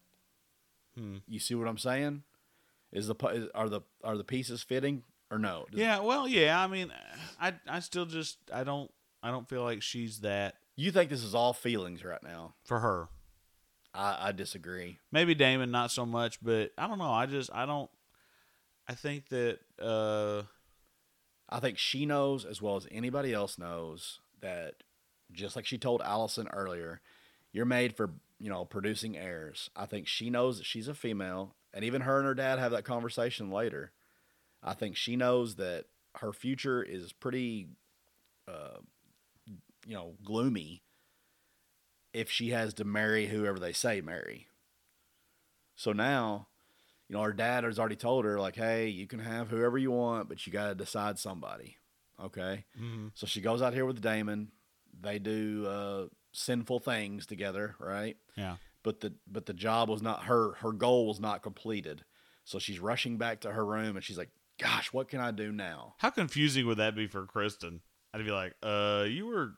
Hmm. You see what I'm saying? Is the are the are the pieces fitting or no? Does- Yeah, well, yeah. I mean, I I still just I don't I don't feel like she's that You think this is all feelings right now? for her. I, I disagree. Maybe Daemon not so much, but I don't know. I just I don't. I think that uh I think she knows as well as anybody else knows that just like she told Alicent earlier, you're made for, you know, producing heirs. I think she knows that she's a female, and even her and her dad have that conversation later. I think she knows that her future is pretty uh you know, gloomy. if she has to marry whoever they say marry. So now, you know, her dad has already told her, like, hey, you can have whoever you want, but you got to decide somebody. Okay. Mhm. So she goes out here with Daemon. They do uh, sinful things together, right? Yeah. But the but the job was not her. Her goal was not completed. So she's rushing back to her room, and she's like, "Gosh, what can I do now?" How confusing would that be for Criston? I'd be like, uh, you were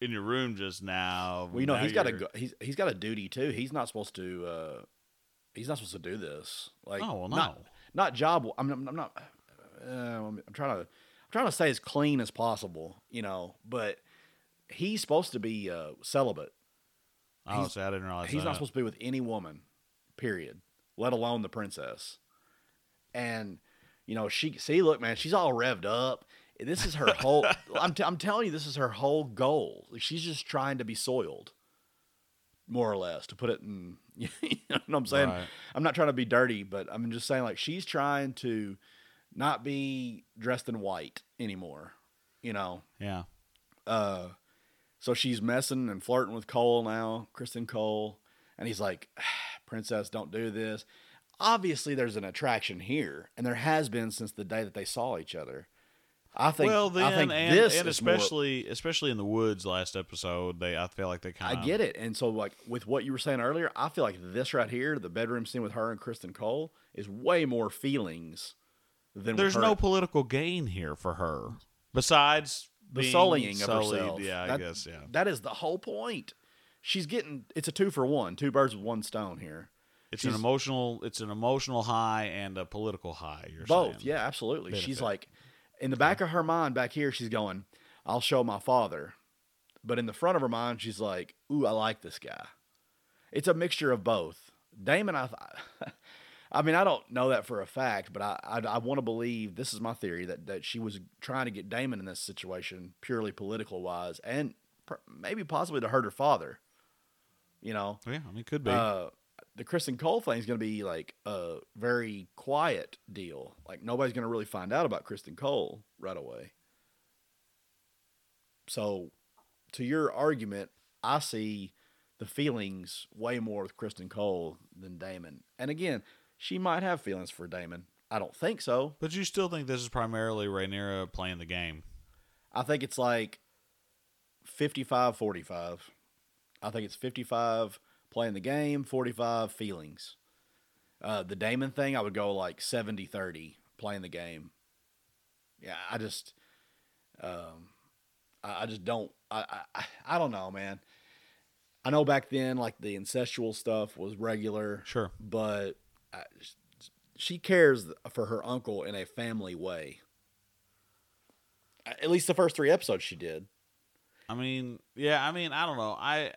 in your room just now. Well, you know, Now he's got a go- he's he's got a duty too. He's not supposed to. Uh, he's not supposed to do this. Like, Oh, well, no. not not job. I'm, I'm not. Uh, I'm trying to. I'm trying to stay as clean as possible. You know, but he's supposed to be uh, celibate. Oh, he's- see, I didn't realize He's that. not supposed to be with any woman, period. Let alone the princess. And you know, she see, look, man, she's all revved up. This is her whole. I'm, t- I'm telling you, this is her whole goal. She's just trying to be soiled, more or less, to put it in. You know what I'm saying? Right. I'm not trying to be dirty, but I'm just saying, like, she's trying to not be dressed in white anymore. You know, Yeah. uh, so she's messing and flirting with Cole now, Criston Cole, and he's like, "Ah, "Princess, don't do this." Obviously, there's an attraction here, and there has been since the day that they saw each other. I think. well, then, I think and, this and is more- especially especially in the woods last episode, they I feel like they kind of I get it, and so like with what you were saying earlier, I feel like this right here, the bedroom scene with her and Criston Cole, is way more feelings than There's no political gain here for her besides the sullying of sullied. herself. Yeah, I That- guess. Yeah. That is the whole point. She's getting it's a two for one, two birds with one stone here. It's an emotional. It's an emotional high and a political high. You're Both, saying. yeah, absolutely. She's like, in the back of her mind, back here, she's going, "I'll show my father," but in the front of her mind, she's like, "Ooh, I like this guy." It's a mixture of both. Daemon, I, I mean, I don't know that for a fact, but I, I, I want to believe this is my theory that that she was trying to get Daemon in this situation purely political wise, and per, maybe possibly to hurt her father. You know, Yeah, I mean, could be. uh, the Criston Cole thing is going to be like a very quiet deal. Like nobody's going to really find out about Criston Cole right away. So, to your argument, I see the feelings way more with Criston Cole than Daemon. And again, she might have feelings for Daemon. I don't think so. but you still think this is primarily Rhaenyra playing the game? I think it's like 55 45. I think it's 55 playing the game, 45 feelings. Uh, the Daemon thing, I would go like 70 30 playing the game. Yeah, I just, um, I, I just don't, I, I, I don't know, man. I know back then, like the incestual stuff was regular, Sure. but I, she cares for her uncle in a family way. At least the first three episodes she did. I mean, yeah. I mean, I don't know. I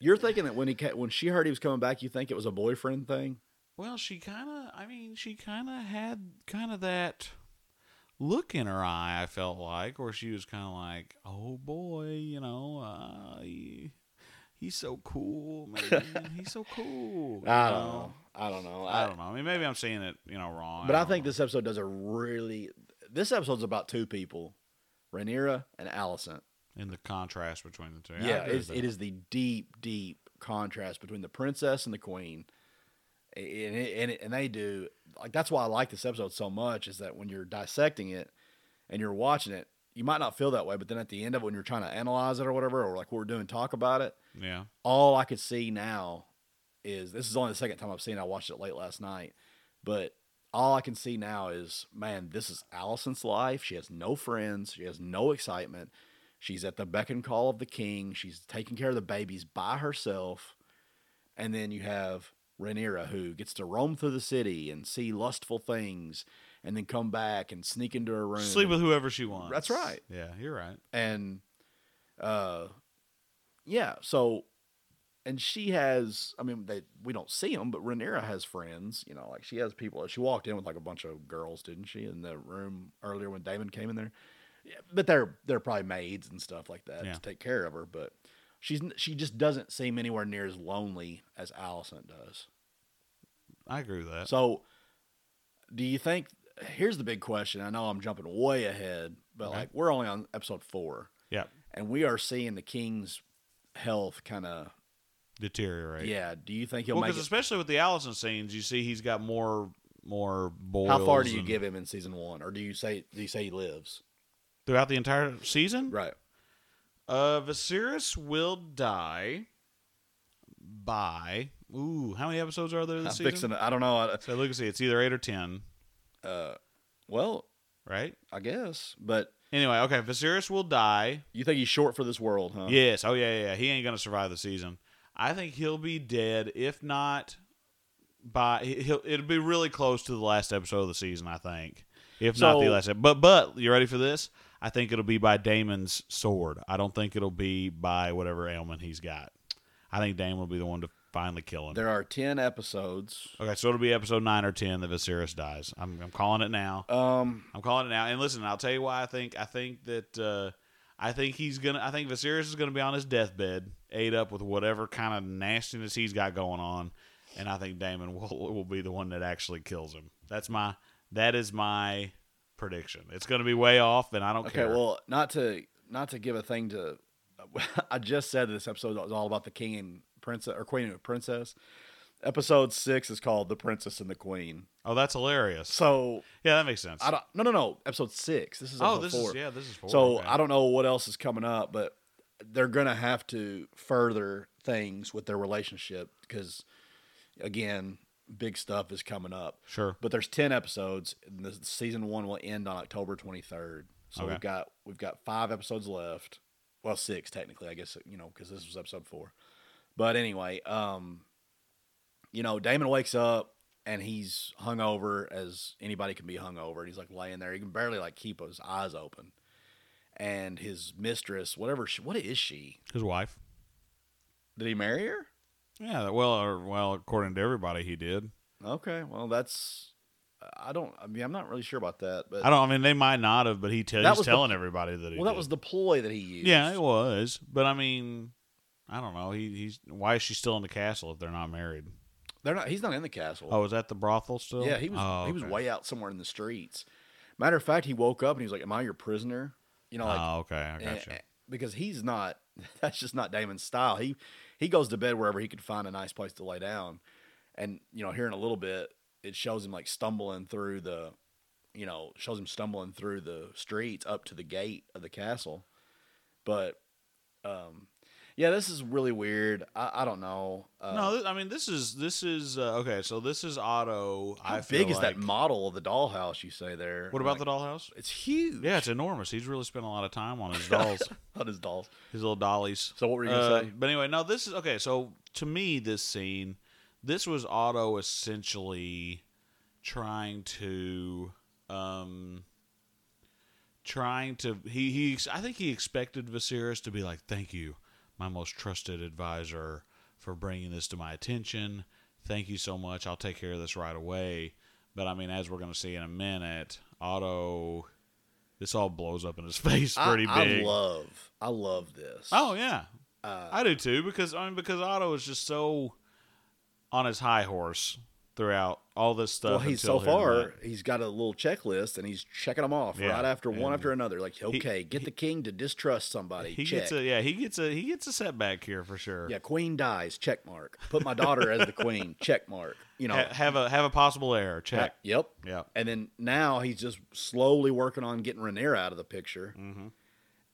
You're thinking that when he when she heard he was coming back, you think it was a boyfriend thing? well, she kind of. I mean, she kind of had kind of that look in her eye. I felt like, where she was kind of like, "Oh boy, you know, uh, he's so cool, man. he's so cool." I don't know? know. I don't know. I don't know. I mean, maybe I'm seeing it, you know, wrong. But I don't think know. this episode does a really. This episode's about two people, Rhaenyra and Alicent. in the contrast between the two. Yeah, I it's, with it is the deep, deep contrast between the princess and the queen, and it, and, it, and they do like that's why I like this episode so much is that when you're dissecting it and you're watching it, you might not feel that way, but then at the end of it, when you're trying to analyze it or whatever, or like what we're doing, talk about it, Yeah. all I could see now is this is only the second time I've seen. it. I watched it late last night, but all I can see now is man, this is Alicent's life. She has no friends. She has no excitement. She's at the beck and call of the king. She's taking care of the babies by herself, and then you have Rhaenyra who gets to roam through the city and see lustful things, and then come back and sneak into her room. Sleep with whoever she wants. That's right. Yeah, you're right. and uh yeah so and she has i mean they we don't see them but Rhaenyra has friends you know like she has people she walked in with like a bunch of girls didn't she in the room earlier when Daemon came in there yeah, but they're they're probably maids and stuff like that Yeah. to take care of her but she's she just doesn't seem anywhere near as lonely as Alicent does I agree with that. so do you think here's the big question i know i'm jumping way ahead but Okay. like we're only on episode four yeah. and we are seeing the king's health kind of deteriorate. Yeah. Do you think he'll Well, make because especially with the Alicent scenes, you see he's got more more boils. How far do you and- give him in season one, or do you say do you say he lives? throughout the entire season? Right. Uh, Viserys will die by ooh. How many episodes are there I'm this fixing season? it. I don't know. I- So look and see, it's either eight or ten, Uh, well, right? I guess, but Anyway, okay, Viserys will die. you think he's short for this world, huh? Yes. Oh yeah, yeah, yeah. He ain't gonna survive the season. I think he'll be dead. If not, by he- he'll it'll be really close to the last episode of the season. I think. If not the So- last, ep- but but you ready for this? I think it'll be by Daemon's sword. I don't think it'll be by whatever ailment he's got. I think Daemon will be the one to finally kill him. There are ten episodes. Okay, so it'll be episode nine or ten that Viserys dies. I'm, I'm calling it now. Um, I'm calling it now. And listen, I'll tell you why I think I think that uh, I think he's gonna I think Viserys is gonna be on his deathbed, ate up with whatever kind of nastiness he's got going on, and I think Daemon will will be the one that actually kills him. That's my that is my prediction. It's gonna be way off, and I don't okay. care. Okay, well, not to not to give a thing to. I just said this episode was all about the king and princess or queen and princess. Episode six is called "The Princess and the Queen." oh, that's hilarious. So Yeah, that makes sense. I don't. No, no, no. Episode six. This is oh, this four. is yeah, this is four. So okay. I don't know what else is coming up, but they're gonna have to further things with their relationship because, again, big stuff is coming up. sure. But there's ten episodes, and the season one will end on October 23rd. So Okay. we've got we've got five episodes left. Well, six technically, I guess you know because this was episode four. But anyway, um, you know, Daemon wakes up and he's hungover as anybody can be hungover. And he's like laying there. He can barely like keep his eyes open. And his mistress, whatever she, what is she? His wife. Did he marry her? Yeah, well, or, well, according to everybody, he did. Okay, well that's I don't. I mean, I'm not really sure about that, but I don't. I mean, they might not have, but he tell, he's was the- telling everybody that he. well, that was the ploy that he used. Yeah, it was. But I mean, I don't know. He, he's why is she still in the castle if they're not married? they're not. He's not in the castle. Oh, is that the brothel still? yeah, he was. Oh, He was okay. way out somewhere in the streets. Matter of fact, he woke up and he was like, "Am I your prisoner?" You know, like oh, okay, I got you. eh, because he's not. That's just not Daemon's style. He he goes to bed wherever he can find a nice place to lay down, and you know, here in a little bit, it shows him like stumbling through the, you know, shows him stumbling through the streets up to the gate of the castle, but, um, yeah, this is really weird. I, I don't know. Uh, no, th- I mean this is this is uh, okay. So this is Otto. how I big is like, that model of the dollhouse you say there? What about Like, the dollhouse? It's huge. Yeah, it's enormous. He's really spent a lot of time on his dolls, on his dolls. his little dollies. So what were you gonna Uh, say? But anyway, no, this is okay. So to me, this scene, this was Otto essentially trying to, um, trying to. He he. I think he expected Viserys to be like, "Thank you, my most trusted advisor, for bringing this to my attention. Thank you so much. I'll take care of this right away." But I mean, as we're going to see in a minute, Otto, this all blows up in his face pretty I, big. I love, I love this. oh yeah, Uh, I do too because I mean because Otto is just so on his high horse throughout all this stuff. well, he's so and far, he's got a little checklist, and he's checking them off Yeah, right after one after another. Like, okay, get the king to distrust somebody. He check. gets a yeah he gets a he gets a setback here for sure. yeah, queen dies. Check mark. Put my daughter as the queen. Check mark. You know. Ha- have a have a possible error check. Yep. Yeah. And then now he's just slowly working on getting Rhaenyra out of the picture, Mm-hmm.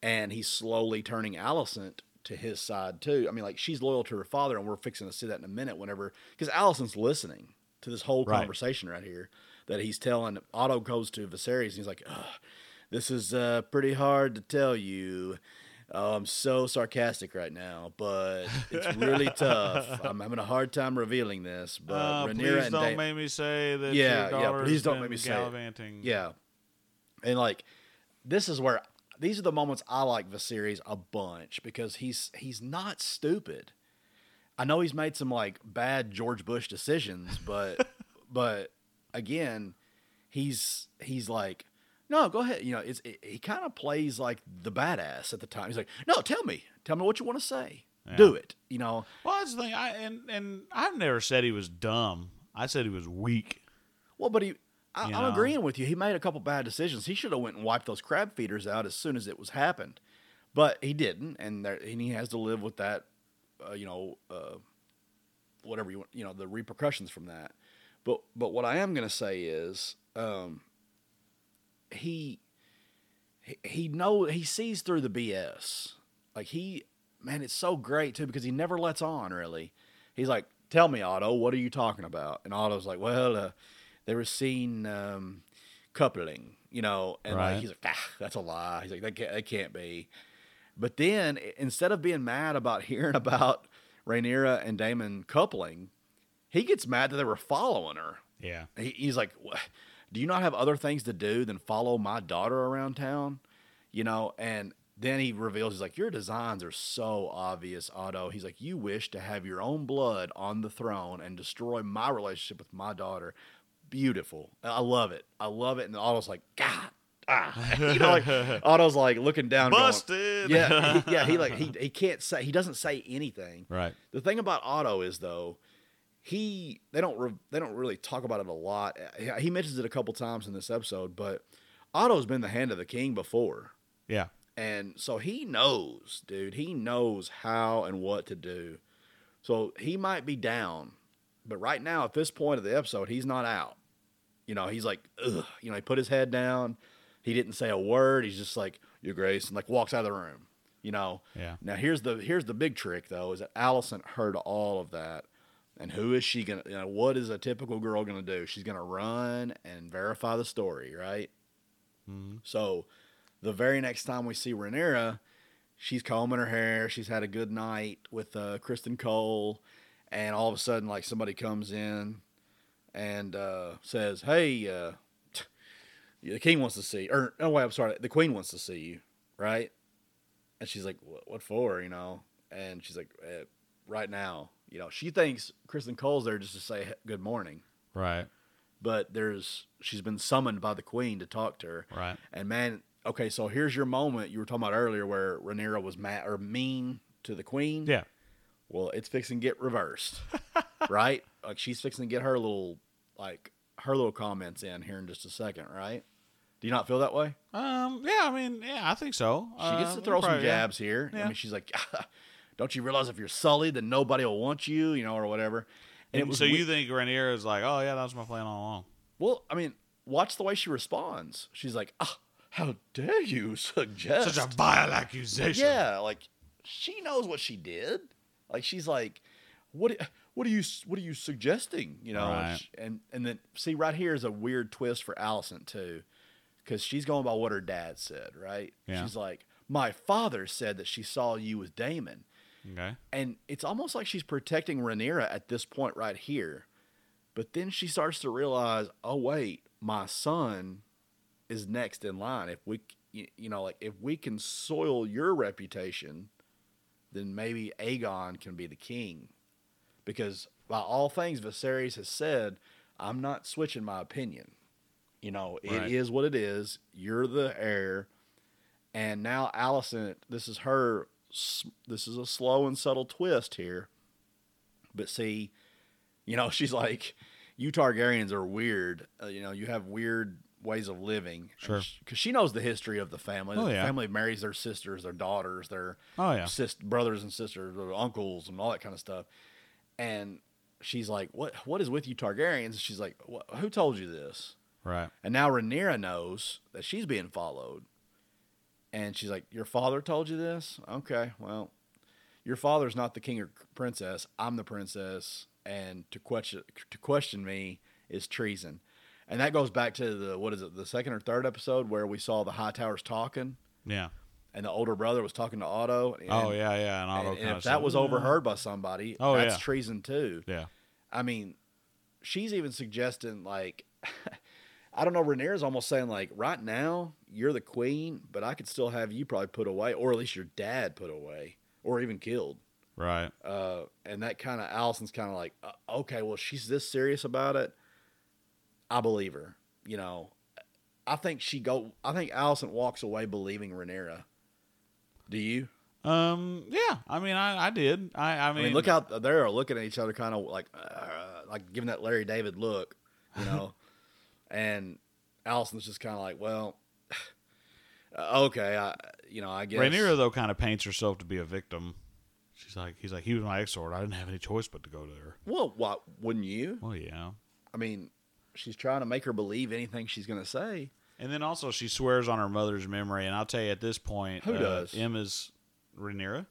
and he's slowly turning Alicent to his side too. I mean, like she's loyal to her father, and we're fixing to see that in a minute. Whenever because Alicent's listening to this whole Right. conversation right here that he's telling. Otto goes to Viserys, and he's like, Ugh, "This is uh, pretty hard to tell you." Oh, I'm so sarcastic right now, but it's really tough. I'm having a hard time revealing this, but Uh, Rhaenyra please and don't Dame- make me say that. Yeah, yeah, please don't make me say it. Yeah. And like this is where these are the moments I like Viserys a bunch because he's he's not stupid. I know he's made some like bad George Bush decisions, but but again, he's he's like no, go ahead. You know, it's it, he kind of plays like the badass at the time. He's like, "No, tell me. Tell me what you want to say. Yeah. Do it." You know. Well, that's the thing. I and and I've never said he was dumb. I said he was weak. Well, but he, I, I'm know? agreeing with you. He made a couple bad decisions. He should have went and wiped those crab feeders out as soon as it was happened, but he didn't, and there, and he has to live with that, uh, you know, uh, whatever you want, you know, the repercussions from that. But but what I am going to say is, um, he he he know he sees through the BS. Like he, man, it's so great too because he never lets on. Really, he's like, "Tell me, Otto, what are you talking about?" And Otto's like, "Well, uh, they were seen um, coupling, you know," and Right. like he's like, ah, "That's a lie." He's like, "That can't, that can't be." But then instead of being mad about hearing about Rhaenyra and Daemon coupling, he gets mad that they were following her. Yeah. He, he's like, "Do you not have other things to do than follow my daughter around town?" You know, and then he reveals he's like, "Your designs are so obvious, Otto." He's like, "You wish to have your own blood on the throne and destroy my relationship with my daughter." Beautiful. I love it. I love it. And Otto's like, "God." Ah. you know, like Otto's like looking down, going, Busted. yeah, he, yeah. He like he he can't say he doesn't say anything. right. The thing about Otto is though, he they don't re, they don't really talk about it a lot. He- He mentions it a couple times in this episode, but Otto's been the hand of the king before, Yeah. and so he knows, dude. He knows how and what to do. So he might be down, but right now at this point of the episode, he's not out. You know, he's like, ugh. You know, he put his head down. He didn't say a word. He's just like, "Your Grace," and like walks out of the room. You know. Yeah. Now here's the here's the big trick though is that Alicent heard all of that, and who is she gonna? You know, what is a typical girl gonna do? She's gonna run and verify the story, right? Mhm. So, the very next time we see Rhaenyra, she's combing her hair. She's had a good night with uh, Criston Cole, and all of a sudden, like somebody comes in and uh, says, "Hey, uh, the king wants to see," or no, wait, I'm sorry, the queen wants to see you, right? And she's like, "What, what for?" You know, and she's like, eh, "Right now." You know, she thinks Criston Cole's there just to say good morning, Right. but there's she's been summoned by the queen to talk to her. Right. And man, okay, so here's your moment you were talking about earlier where Rhaenyra was mad or mean to the queen. Yeah. Well, it's fixing to get reversed, right? Like she's fixing to get her little like her little comments in here in just a second, right? Do you not feel that way? Um. Yeah. I mean. Yeah. I think so. She gets Uh, to throw some probably, yeah. jabs here. I Yeah. mean, she's like, "Don't you realize if you're sullied, then nobody will want you, you know, or whatever." And it was so we- you think Rhaenyra is like, oh yeah, that was my plan all along. well, I mean, watch the way she responds. She's like, ah, "How dare you suggest Such a vile accusation. Yeah, like she knows what she did. Like she's like, what? What are you? What are you suggesting? You know, Right. And and then see right here is a weird twist for Alicent too, because she's going by what her dad said. Right? Yeah. She's like, my father said that she saw you with Daemon, Okay. and it's almost like she's protecting Rhaenyra at this point right here. But then she starts to realize, oh wait, my son is next in line. If we, you you know, like if we can soil your reputation, then maybe Aegon can be the king. Because by all things Viserys has said, I'm not switching my opinion. You know, Right. it is what it is. You're the heir. And now Alicent, this is her. This is a slow and subtle twist here. But see, you know, she's like, you Targaryens are weird. Uh, you know, you have weird ways of living. Sure. Because she knows the history of the family. Oh, the yeah. family marries their sisters, their daughters, their Oh yeah. sis- brothers and sisters, or uncles, and all that kind of stuff. And she's like, "What? What is with you Targaryens?" She's like, "Who told you this?" Right. And now Rhaenyra knows that she's being followed. And she's like, Your father told you this? Okay, well, your father's not the king or princess. I'm the princess. And to question to question me is treason. And that goes back to the what is it, the second or third episode where we saw the Hightowers talking Yeah. and the older brother was talking to Otto. And, oh yeah. Yeah. And, And, Otto and kinda if that was overheard by somebody, Oh, that's yeah. treason too. Yeah. I mean, she's even suggesting like I don't know, Rhaenyra's almost saying like right now you're the queen, but I could still have you probably put away, or at least your dad put away, or even killed. Right. Uh, and that kind of Alicent's kind of like, uh, okay, well she's this serious about it. I believe her. You know, I think she go. I think Alicent walks away believing Rhaenyra. Do you? Um. Yeah. I mean, I, I did. I. I I mean, mean, look out there, are looking at each other, kind of like, uh, like giving that Larry David look, you know. and Alicent's just kind of like, well, okay, I, you know, I guess. Rhaenyra though kind of paints herself to be a victim. She's like, he's like, he was my exort. I didn't have any choice but to go to her. Well, what wouldn't you? Well, yeah. I mean, she's trying to make her believe anything she's going to say. And then also she swears on her mother's memory. And I'll tell you at this point, Who uh, does? Aemma's Rhaenyra.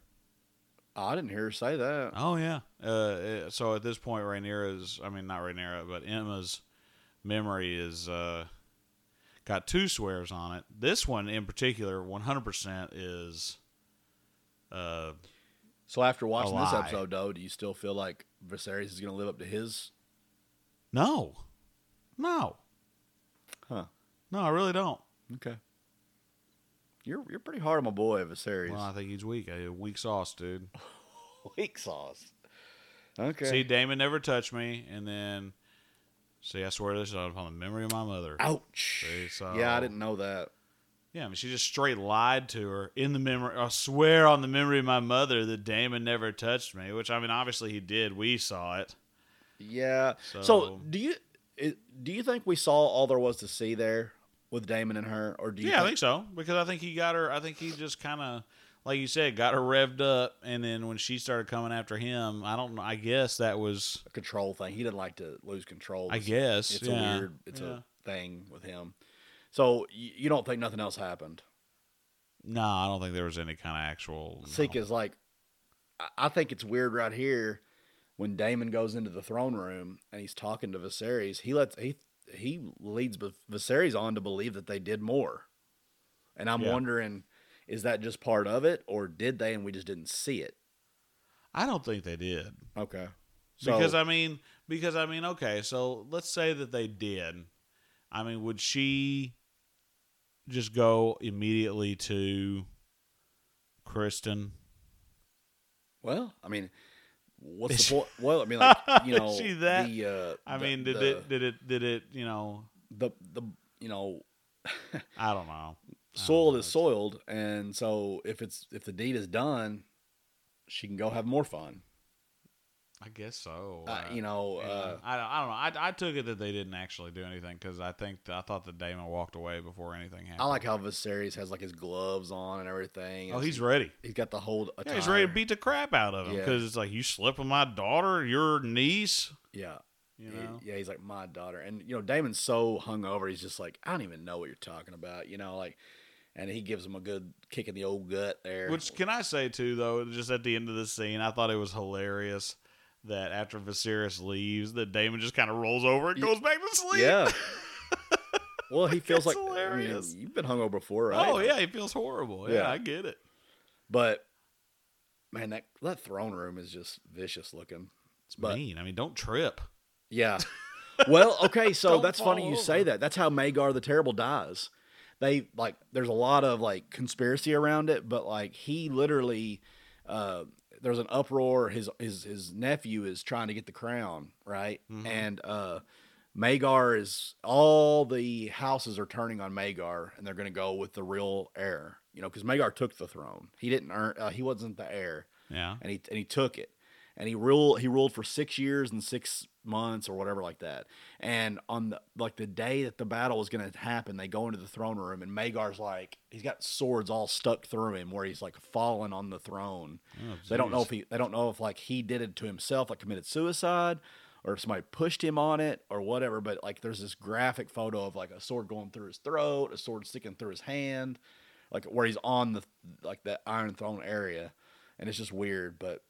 I didn't hear her say that. Oh yeah. Uh, so at this point, Rhaenyra's, I mean not Rhaenyra, but Aemma's memory is uh, got two swears on it. This one in particular, one hundred percent is. Uh, So after watching this episode, though, do you still feel like Viserys is going to live up to his? no, no, Huh. no, I really don't. Okay. You're you're pretty hard on my boy Viserys. Well, I think he's weak. A weak sauce, dude. Weak sauce. Okay. See, Daemon never touched me, and then see, I swear this is upon the memory of my mother. Ouch. See, so Yeah, I didn't know that. Yeah, I mean, she just straight lied to her in the memory. I swear on the memory of my mother that Daemon never touched me. Which I mean, obviously he did. We saw it. Yeah. So, So- do you do you think we saw all there was to see there with Daemon and her, or do you? yeah, I think so because I think he got her. I think he just kind of, like you said, got her revved up, and then when she started coming after him, I don't know. I guess that was. a control thing. He didn't like to lose control. I guess it's yeah. a weird. It's yeah. a thing with him. So you, don't think nothing else happened? No, I don't think there was any kind of actual. Seek is like, I- think it's weird right here when Daemon goes into the throne room and he's talking to Viserys. He lets he he leads Vis- Viserys on to believe that they did more, and I'm Yeah. wondering, is that just part of it, or did they and we just didn't see it? I don't think they did. Okay, so because I mean, because I mean, okay, so let's say that they did. I mean, would she just go immediately to Criston? well, I mean, what's Is the point? Well, I mean, like you know, she that- the uh, I the- mean, did the, it, did it, did it, you know, the the you know I don't know. Soiled know. is soiled, and so if it's if the deed is done, she can go have more fun. I guess so. Uh, you know, Yeah. uh, I, don't- I don't know. I, I took it that they didn't actually do anything because I think I thought that Daemon walked away before anything happened. I like how Viserys has like his gloves on and everything. Oh, he's he- ready. he's got the whole. Yeah, he's ready to beat the crap out of him Yeah. because it's like you slept with my daughter, your niece. Yeah, You know, yeah. He's like my daughter, and you know Daemon's so hungover. He's just like I don't even know what you're talking about. You know, like, and he gives him a good kick in the old gut there. Which can I say too, though, just at the end of the scene, I thought it was hilarious that after Viserys leaves, that Daemon just kind of rolls over and Y- goes back to sleep. yeah. well, he feels like I mean, hilarious. you've been hungover before, right? Oh yeah, he feels horrible. Yeah, Yeah. I get it. But man, that that throne room is just vicious looking. It's But- mean. I mean, don't trip. Yeah. Well, okay, so that's funny you say that. That's how Maegor the Terrible dies. They like there's a lot of like conspiracy around it, but like he literally uh there's an uproar. His his his nephew is trying to get the crown, right? Mhm. And uh Maegor is all the houses are turning on Maegor, and they're going to go with the real heir. You know, because Maegor took the throne. He didn't earn. Uh, he wasn't the heir Yeah. and he and he took it and he ruled he ruled for six years and six months or whatever like that. And on the like the day that the battle was going to happen they go into the throne room and Maegor's like he's got swords all stuck through him where he's like fallen on the throne. Oh, they don't know if he they don't know if like he did it to himself like committed suicide or if somebody pushed him on it or whatever but like there's this graphic photo of like a sword going through his throat a sword sticking through his hand like where he's on the like that iron throne area. And it's just weird but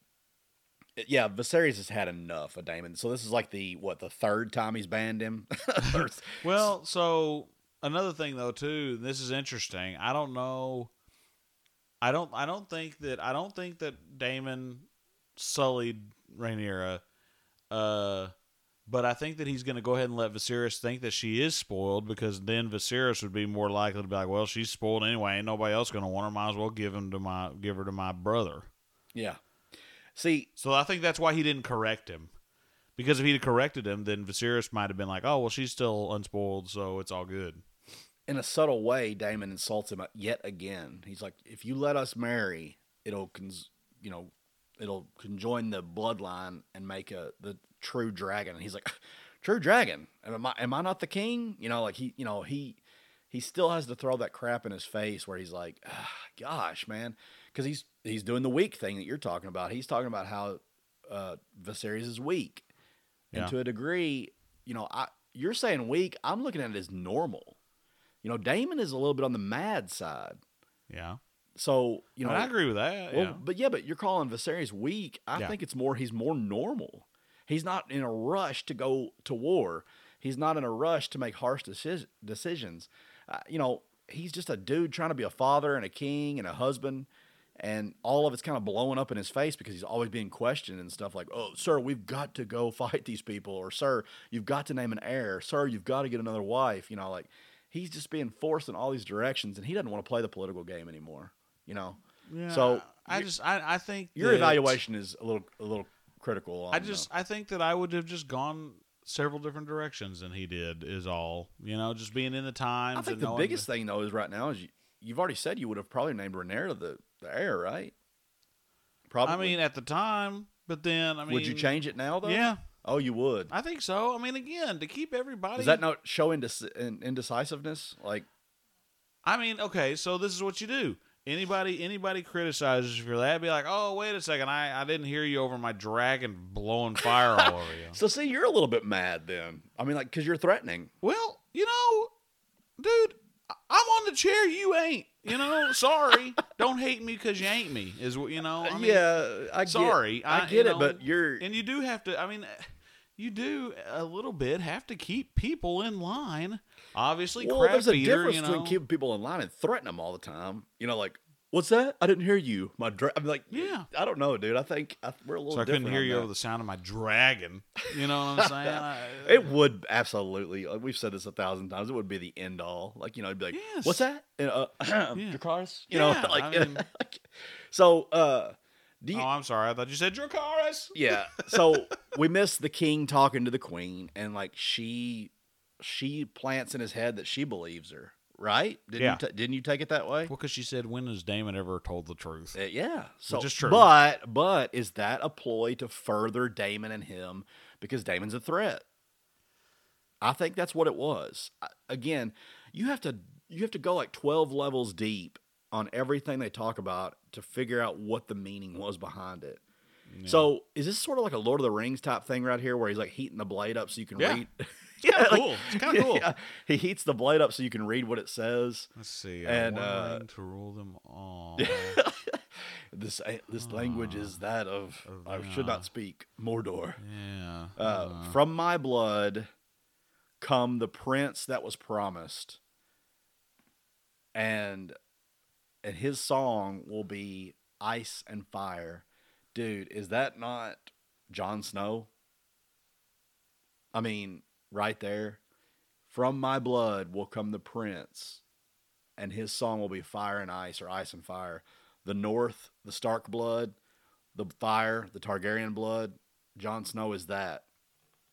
yeah Viserys has had enough of Daemon so this is like the what the third time he's banned him Well, so another thing though too, this is interesting. I don't know. I don't. I don't think that. I don't think that Daemon sullied Rhaenyra. Uh, but I think that he's going to go ahead and let Viserys think that she is spoiled because then Viserys would be more likely to be like, "Well, she's spoiled anyway. Ain't nobody else going to want her. Might as well give him to my give her to my brother." yeah see So I think that's why he didn't correct him. Because if he'd have corrected him, then Viserys might have been like, "Oh, well, she's still unspoiled, so it's all good." in a subtle way, Daemon insults him yet again. He's like, "If you let us marry, it'll, cons- you know, it'll conjoin the bloodline and make a the true dragon." And he's like, "True dragon? Am I am I not the king?" You know, like he, you know, he he still has to throw that crap in his face where he's like, ah, "Gosh, man," because he's he's doing the weak thing that you're talking about. He's talking about how uh, Viserys is weak, Yeah. and to a degree, you know, I you're saying weak. I'm looking at it as normal. You know, Daemon is a little bit on the mad side. Yeah. So you know, And I agree with that. well, yeah. but yeah, but you're calling Viserys weak. I Yeah. think it's more he's more normal. He's not in a rush to go to war. He's not in a rush to make harsh deci- decisions. Uh, you know, he's just a dude trying to be a father and a king and a husband, and all of it's kind of blowing up in his face because he's always being questioned and stuff like, "Oh, sir, we've got to go fight these people," or "Sir, you've got to name an heir," "Sir, you've got to get another wife." You know, like he's just being forced in all these directions, and he doesn't want to play the political game anymore. You know. Yeah, So, I just I, I think Your evaluation is a little a little critical. On, I just I think that I would have just gone several different directions than he did. Is all you know, just being in the uh, times. I think the biggest thing though is right now is you, you've already said you would have probably named Rhaenyra the, the heir, right? Probably. I mean, at the time, but then I mean, would you change it now though? Yeah, Oh, you would. I think so. I mean, again, to keep everybody. Does that not show indec- indecisiveness? Like, I mean, okay, so this is what you do. Anybody anybody criticizes you for that, be like, oh, wait a second, I, I didn't hear you over my dragon blowing fire all over you. so see, you're a little bit mad then. I mean, like, because you're threatening. Well, you know, dude, I'm on the chair. You ain't. You know, sorry. Don't hate me because you ain't me. Is what you know. I mean, yeah, I get, sorry. I, I- get it, know, but you're and you do have to. I mean, you do a little bit have to keep people in line. Obviously, well. There's a difference you know. between keeping people in line and threatening them all the time. You know, like, what's that? I didn't hear you. My dra-. I'm like, Yeah. I don't know, dude. I think I, we're a little. so I couldn't hear you over the sound of my dragon. You know what I'm saying? I- It would absolutely. Like we've said this a thousand times. It would be the end all. Like you know, it'd be like, Yes. "What's that?" And, uh, Yeah. Dracarys? You Yeah, know, like, I mean- so. Uh, do you? oh, I'm sorry. I thought you said Dracarys. yeah. So we miss the king talking to the queen, and like she, she plants in his head that she believes her. Right? Didn't Yeah. you ta- didn't you take it that way? Well, because she said, "When has Daemon ever told the truth?" Uh, yeah. So, Which is true. But but is that a ploy to further Daemon and him because Daemon's a threat? I think that's what it was. I- Again, you have to you have to go like twelve levels deep on everything they talk about to figure out what the meaning was behind it. So is this sort of like a Lord of the Rings type thing right here, where he's like heating the blade up so you can Yeah. read? kinda like- cool. It's kinda cool. yeah, he heats the blade up so you can read what it says. Let's see. And, uh, to rule them all. This this language is that of of, I should uh, not speak Mordor. yeah. Uh, uh, from my blood come the prince that was promised, and and his song will be ice and fire. Dude, is that not Jon Snow? I mean, right there. From my blood will come the prince, and his song will be fire and ice or ice and fire. The North, the Stark blood, the fire, the Targaryen blood. Jon Snow is that.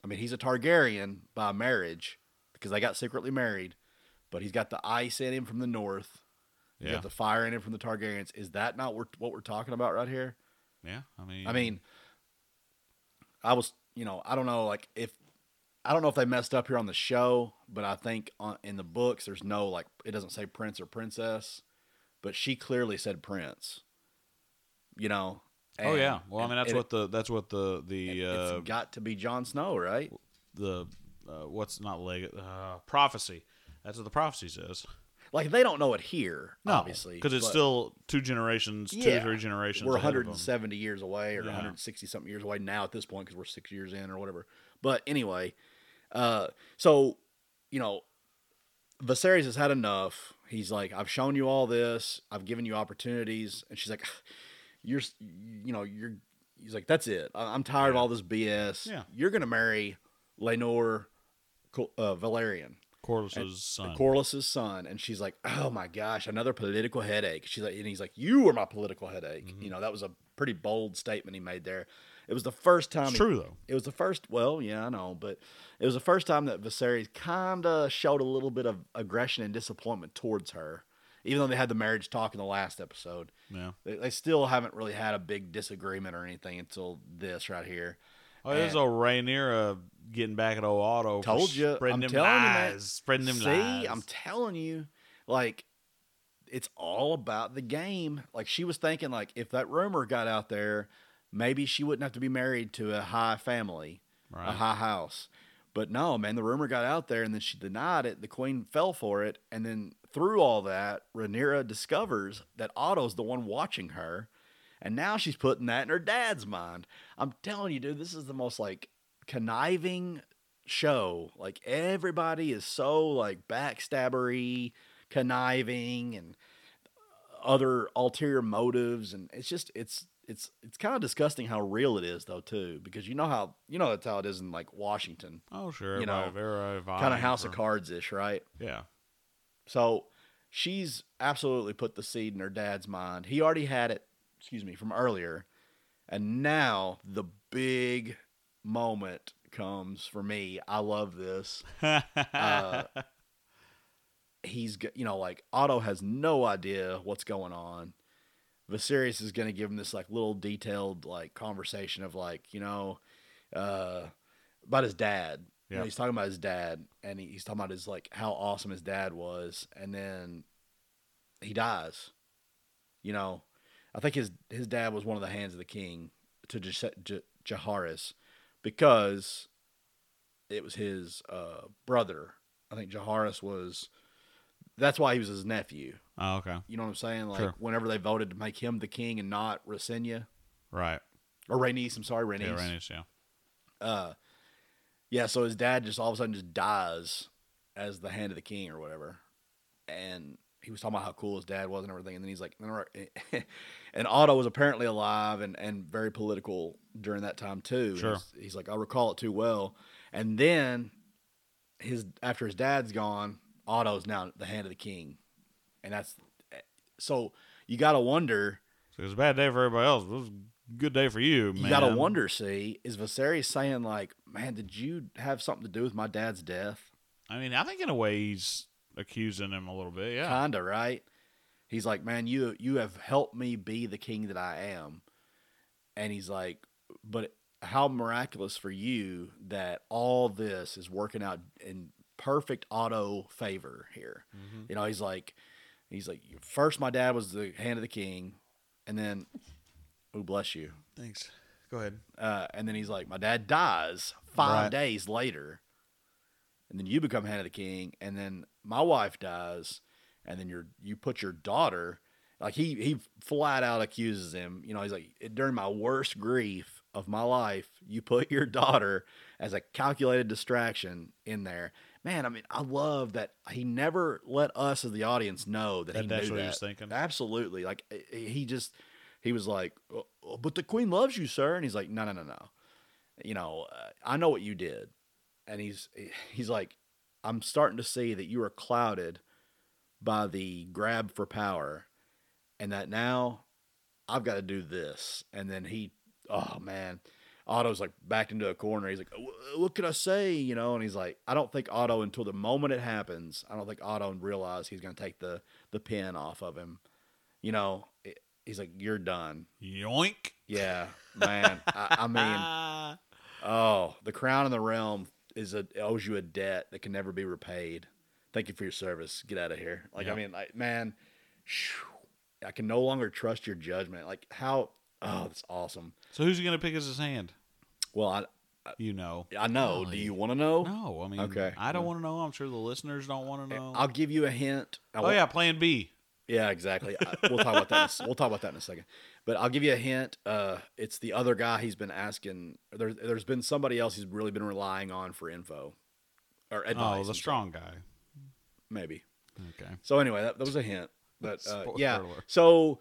I mean, he's a Targaryen by marriage because they got secretly married, but he's got the ice in him from the North. Yeah. got the fire in him from the Targaryens. Is that not what what we're talking about right here? yeah. I mean. I mean, I was, you know, I don't know, like if I don't know if they messed up here on the show, but I think on, in the books there's no like it doesn't say prince or princess, but she clearly said prince. You know. Oh yeah. Well, I mean, that's it- what the that's what the the uh, it's got to be Jon Snow, right? the uh, what's not leg uh, prophecy. That's what the prophecy says. Like they don't know it here, obviously, because it's still two generations, two Yeah. or three generations. we're ahead of 'em. 170 years away or Yeah. 160 something years away now at this point because we're six years in or whatever. But anyway, uh, so you know, Viserys has had enough. He's like, I've shown you all this. I've given you opportunities, and she's like, you're, you know, you're. He's like, that's it. I'm tired of all this BS. Yeah. You're gonna marry Laenor, uh, Velaryon. Corlys's son. Corlys's son, and she's like, "Oh my gosh, another political headache." She's like, and he's like, "You are my political headache." Mm-hmm. You know, that was a pretty bold statement he made there. It was the first time. it's he- true though. It was the first. Well, yeah, I know, but it was the first time that Viserys kind of showed a little bit of aggression and disappointment towards her, even though they had the marriage talk in the last episode. Yeah. They, they still haven't really had a big disagreement or anything until this right here. Oh, there's old Rhaenyra getting back at old Otto. Told you, spreading I'm them telling you, spreading them See, lies. I'm telling you, like, it's all about the game. Like she was thinking, like, if that rumor got out there, maybe she wouldn't have to be married to a high family, a high house. But no, man, the rumor got out there, and then she denied it. The queen fell for it, and then through all that, Rhaenyra discovers that Otto's the one watching her, and now she's putting that in her dad's mind. I'm telling you, dude, this is the most like conniving show. Like everybody is so like backstabbery, conniving, and other ulterior motives, and it's just it's it's it's kind of disgusting how real it is though too, because you know how you know that's how it is in like Washington, oh, sure. you know, kind of House of Cards ish, right? Yeah. So she's absolutely put the seed in her dad's mind. He already had it, excuse me, from earlier. And now the big moment comes for me. I love this. Uh, He's, you know, like Otto has no idea what's going on. Viserys is going to give him this like little detailed like conversation of like, you know, uh, about his dad. You know, Yeah. he's talking about his dad, and he, he's talking about his like how awesome his dad was, and then he dies. You know, I think his his dad was one of the hands of the king to J- J- Jaehaerys because it was his uh, brother. I think Jaehaerys was. That's why he was his nephew. Oh, okay. You know what I'm saying? Like Sure. whenever they voted to make him the king and not Rhaenyra Right. or Rhaenys, I'm sorry, Rhaenys. Yeah, Rhaenys, yeah. Uh, yeah. So his dad just all of a sudden just dies as the hand of the king or whatever, and he was talking about how cool his dad was and everything, and then he's like, and Otto was apparently alive and and very political during that time too. Sure. He's, he's like, I recall it too well, and then his after his dad's gone, Otto's now the hand of the king, and that's so you got to wonder. So it was a bad day for everybody else. It was a good day for you, man. You got to wonder. See, is Viserys saying like, "Man, did you have something to do with my dad's death?" I mean, I think in a way he's accusing him a little bit. Yeah. Kinda, right? He's like, "Man, you you have helped me be the king that I am," and he's like, "But how miraculous for you that all this is working out in perfect Otto favor here." Mhm. You know, he's like, he's like, first my dad was the hand of the king, and then, oh bless you, Thanks. Go ahead. uh, and then he's like, my dad dies five Right. days later, and then you become hand of the king, and then my wife dies, and then you're you put your daughter, like he he flat out accuses him. You know, he's like, during my worst grief of my life, you put your daughter as a calculated distraction in there. Man, I mean, I love that he never let us as the audience know that, That he that's knew what that. he was thinking. Absolutely. Like eh, eh, he just he was like, "Oh, oh, "But the queen loves you, sir." And he's like, "No, no, no, no. You know, uh, I know what you did." And he's he's like, "I'm starting to see that you are clouded by the grab for power and that now I've got to do this." And then he oh man, Otto's like backed into a corner. He's like, "What can I say?" You know, and he's like, "I don't think Otto until the moment it happens, I don't think Otto realized he's going to take the the pin off of him." You know, it- he's like, "You're done." Yoink. Yeah, man. I, I mean, oh, the crown and the realm is a owes you a debt that can never be repaid. Thank you for your service. Get out of here. Like, I mean, like, man, I can no longer trust your judgment. Like, how? Oh, that's awesome. so who's he gonna pick as his hand? Well, I You know. I know. Do you want to know? No, I mean, Okay. I don't Well- want to know. I'm sure the listeners don't want to know. I'll give you a hint. I oh won't- yeah, Plan B. Yeah, exactly. I, we'll talk about that. In we'll talk about that in a second. But I'll give you a hint. Uh, it's the other guy he's been asking. There, there's been somebody else he's really been relying on for info or advice. Oh, I'm the strong guy. maybe. Okay. So anyway, that, that was a hint. But uh, yeah. So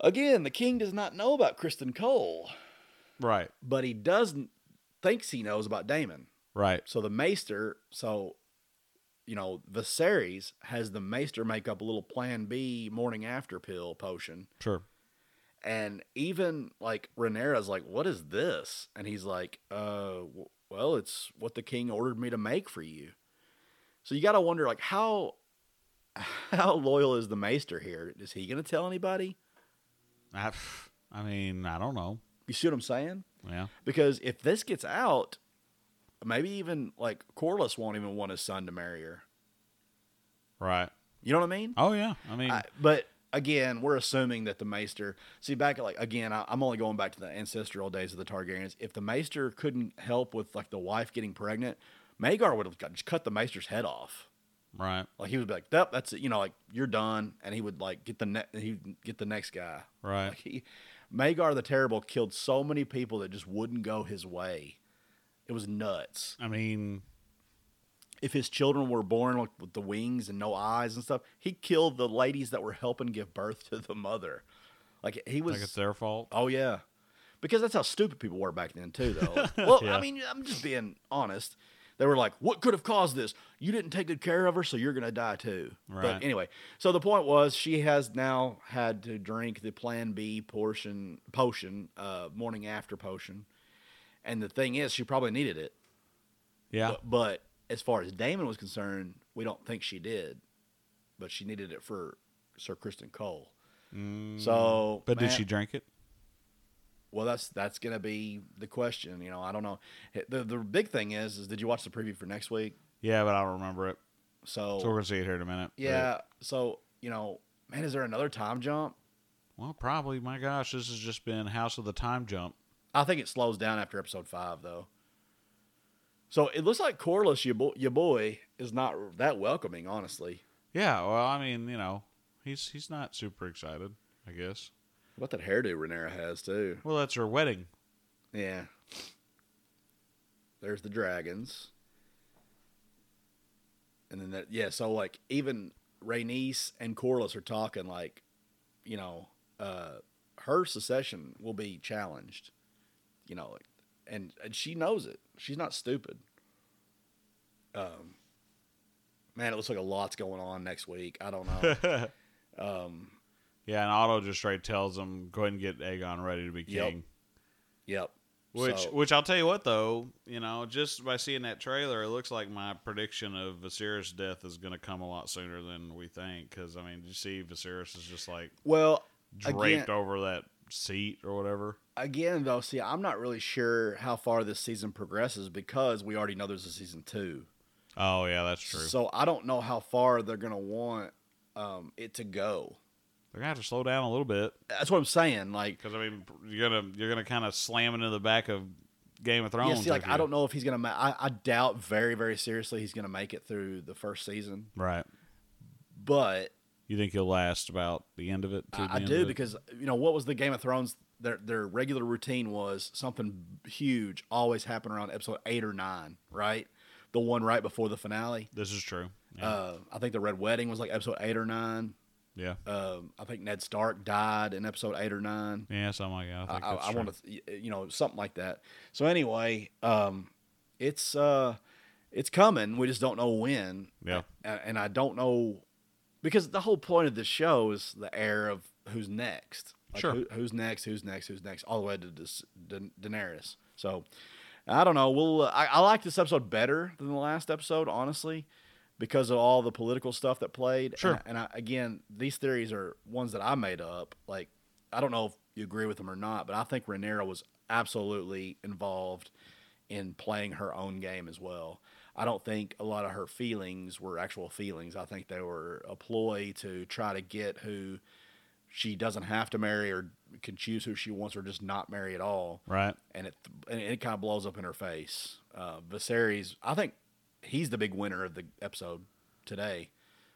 again, the king does not know about Criston Cole, Right. but he doesn't thinks he knows about Daemon. Right. So the Maester, so you know, Viserys has the Maester make up a little Plan B morning after pill potion. Sure. And even like Rhaenyra's like, "What is this?" And he's like, "Uh, well, it's what the king ordered me to make for you." So you got to wonder, like, how how loyal is the Maester here? Is he going to tell anybody? I, I mean, I don't know. You see what I'm saying? Yeah. Because if this gets out, maybe even like Corlys won't even want his son to marry her. Right. You know what I mean? Oh yeah. I mean, I, but again, we're assuming that the Maester. See, back at like again, I, I'm only going back to the ancestral days of the Targaryens. If the Maester couldn't help with like the wife getting pregnant, Maegor would have got- just cut the Maester's head off. right. Like he would be like, "Yep, that's it." You know, like you're done, and he would like get the ne- he get the next guy. Right. Like he, Maegor the Terrible killed so many people that just wouldn't go his way. It was nuts. I mean, If his children were born like, with the wings and no eyes and stuff, he killed the ladies that were helping give birth to the mother. Like he was. like it's their fault. oh yeah, because that's how stupid people were back then too. Though. well, Yeah. I mean, I'm just being honest. They were like, "What could have caused this? You didn't take good care of her, so you're gonna die too." Right. But anyway, so the point was, she has now had to drink the Plan B portion potion, uh, morning after potion, and the thing is, she probably needed it. Yeah. But, but as far as Daemon was concerned, we don't think she did, but she needed it for Sir Criston Cole. Mm, So, but did she drink it? Well, that's that's gonna be the question. You know, I don't know. The the big thing is, is did you watch the preview for next week? Yeah, but I don't remember it. So, So we're gonna see it here in a minute. yeah. So you know, man, is there another time jump? well, probably. My gosh, this has just been House of the Time Jump. I think it slows down after episode five, though. So it looks like Corlys, your boy, your boy, is not that welcoming, honestly. Yeah. Well, I mean, you know, he's he's not super excited. I guess. What that hairdo Rhaenyra has too. Well, that's her wedding. Yeah. There's the dragons. And then that yeah, so like even Rhaenys and Corlys are talking like, you know, uh her secession will be challenged. You know, like, and and she knows it. She's not stupid. Um man, it looks like a lot's going on next week. I don't know. um Yeah, and Otto just straight tells him, "Go ahead and get Aegon ready to be Yep. king." yep. Which, So- which I'll tell you what though, you know, just by seeing that trailer, it looks like my prediction of Viserys' death is going to come a lot sooner than we think. Because I mean, you see, Viserys is just like well, draped Again- over that seat or whatever. again though see i'm not really sure how far this season progresses because we already know there's a season two Oh yeah, that's true. so i don't know how far they're going to want um, it to go They're gonna have to slow down a little bit that's what i'm saying like because I mean, you're gonna you're gonna kind of slam into the back of Game of yeah, Thrones. see, like i don't know if he's to ma- I, I doubt very very seriously he's going to make it through the first season Right. but You think he'll last about the end of it? I, I do because you know what was the game of thrones their their regular routine was something huge always happened around episode 8 or 9 right the one right before the finale this is true. Yeah. uh, i think the red wedding was like episode 8 or 9 yeah. Um, I think Ned Stark died in episode eight or nine. Yeah, something like that. I I, I, want to, you know, something like that. So anyway, um, it's uh, it's coming. We just don't know when. Yeah. A- and I don't know because the whole point of the show is the heir of who's next. Like Sure. Who, who's next? Who's next? Who's next? All the way to Da- Daenerys. So I don't know. We'll. Uh, I, I like this episode better than the last episode, honestly, because of all the political stuff that played. Sure. And, and I, again, these theories are ones that I made up. Like I don't know if you agree with them or not, but I think Rhaenyra was absolutely involved in playing her own game as well. I don't think a lot of her feelings were actual feelings. I think they were a ploy to try to get who she doesn't have to marry or can choose who she wants or just not marry at all. Right. And it and it kind of blows up in her face. Uh, Viserys, I think he's the big winner of the episode today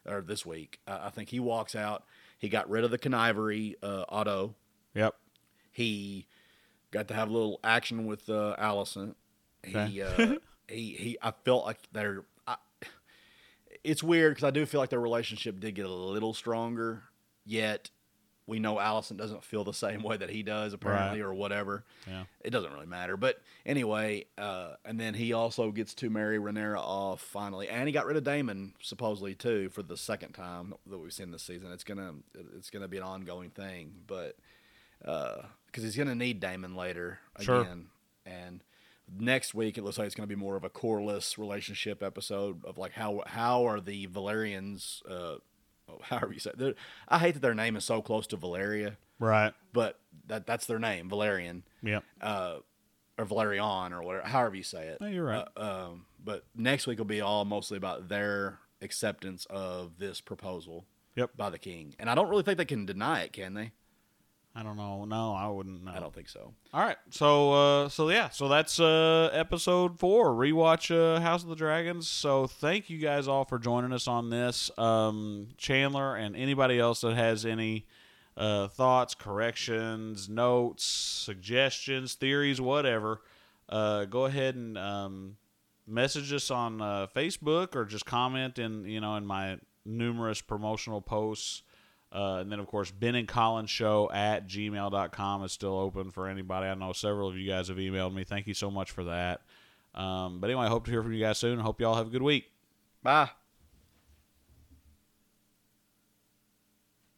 or this week. Uh, I think he walks out. He got rid of the connivery, uh, Otto. Yep. He got to have a little action with uh, Alicent. He, uh, he, he. I felt like they're. I, it's weird because I do feel like their relationship did get a little stronger. Yet, we know Alicent doesn't feel the same way that he does, apparently, or whatever. Yeah. It doesn't really matter. But anyway, uh, and then he also gets to marry Rhaenyra off finally, and he got rid of Daemon supposedly too for the second time that we've seen this season. It's gonna it's gonna be an ongoing thing, but because he's gonna need Daemon later Sure. again, and next week it looks like it's gonna be more of a Corlys relationship episode of like how how are the Velaryons uh, however you say. It. I hate that their name is so close to Valeria, Right. but that that's their name, Valerian, Yeah. uh, or Valerian, or whatever, however you say it. No, you're right. Uh, um, but next week will be all mostly about their acceptance of this proposal Yep. by the king, and I don't really think they can deny it, can they? I don't know. No, I wouldn't know. I don't think so. All right. So uh so yeah, so that's uh episode 4, rewatch uh House of the Dragons. So thank you guys all for joining us on this. Um Chandler and anybody else that has any uh thoughts, corrections, notes, suggestions, theories, whatever, uh go ahead and um message us on uh, Facebook or just comment in, you know, in my numerous promotional posts. Uh, and then, of course, Ben and Collins Show at gmail.com is still open for anybody. I know several of you guys have emailed me. Thank you so much for that. Um, but anyway, I hope to hear from you guys soon. Hope you all have a good week. Bye.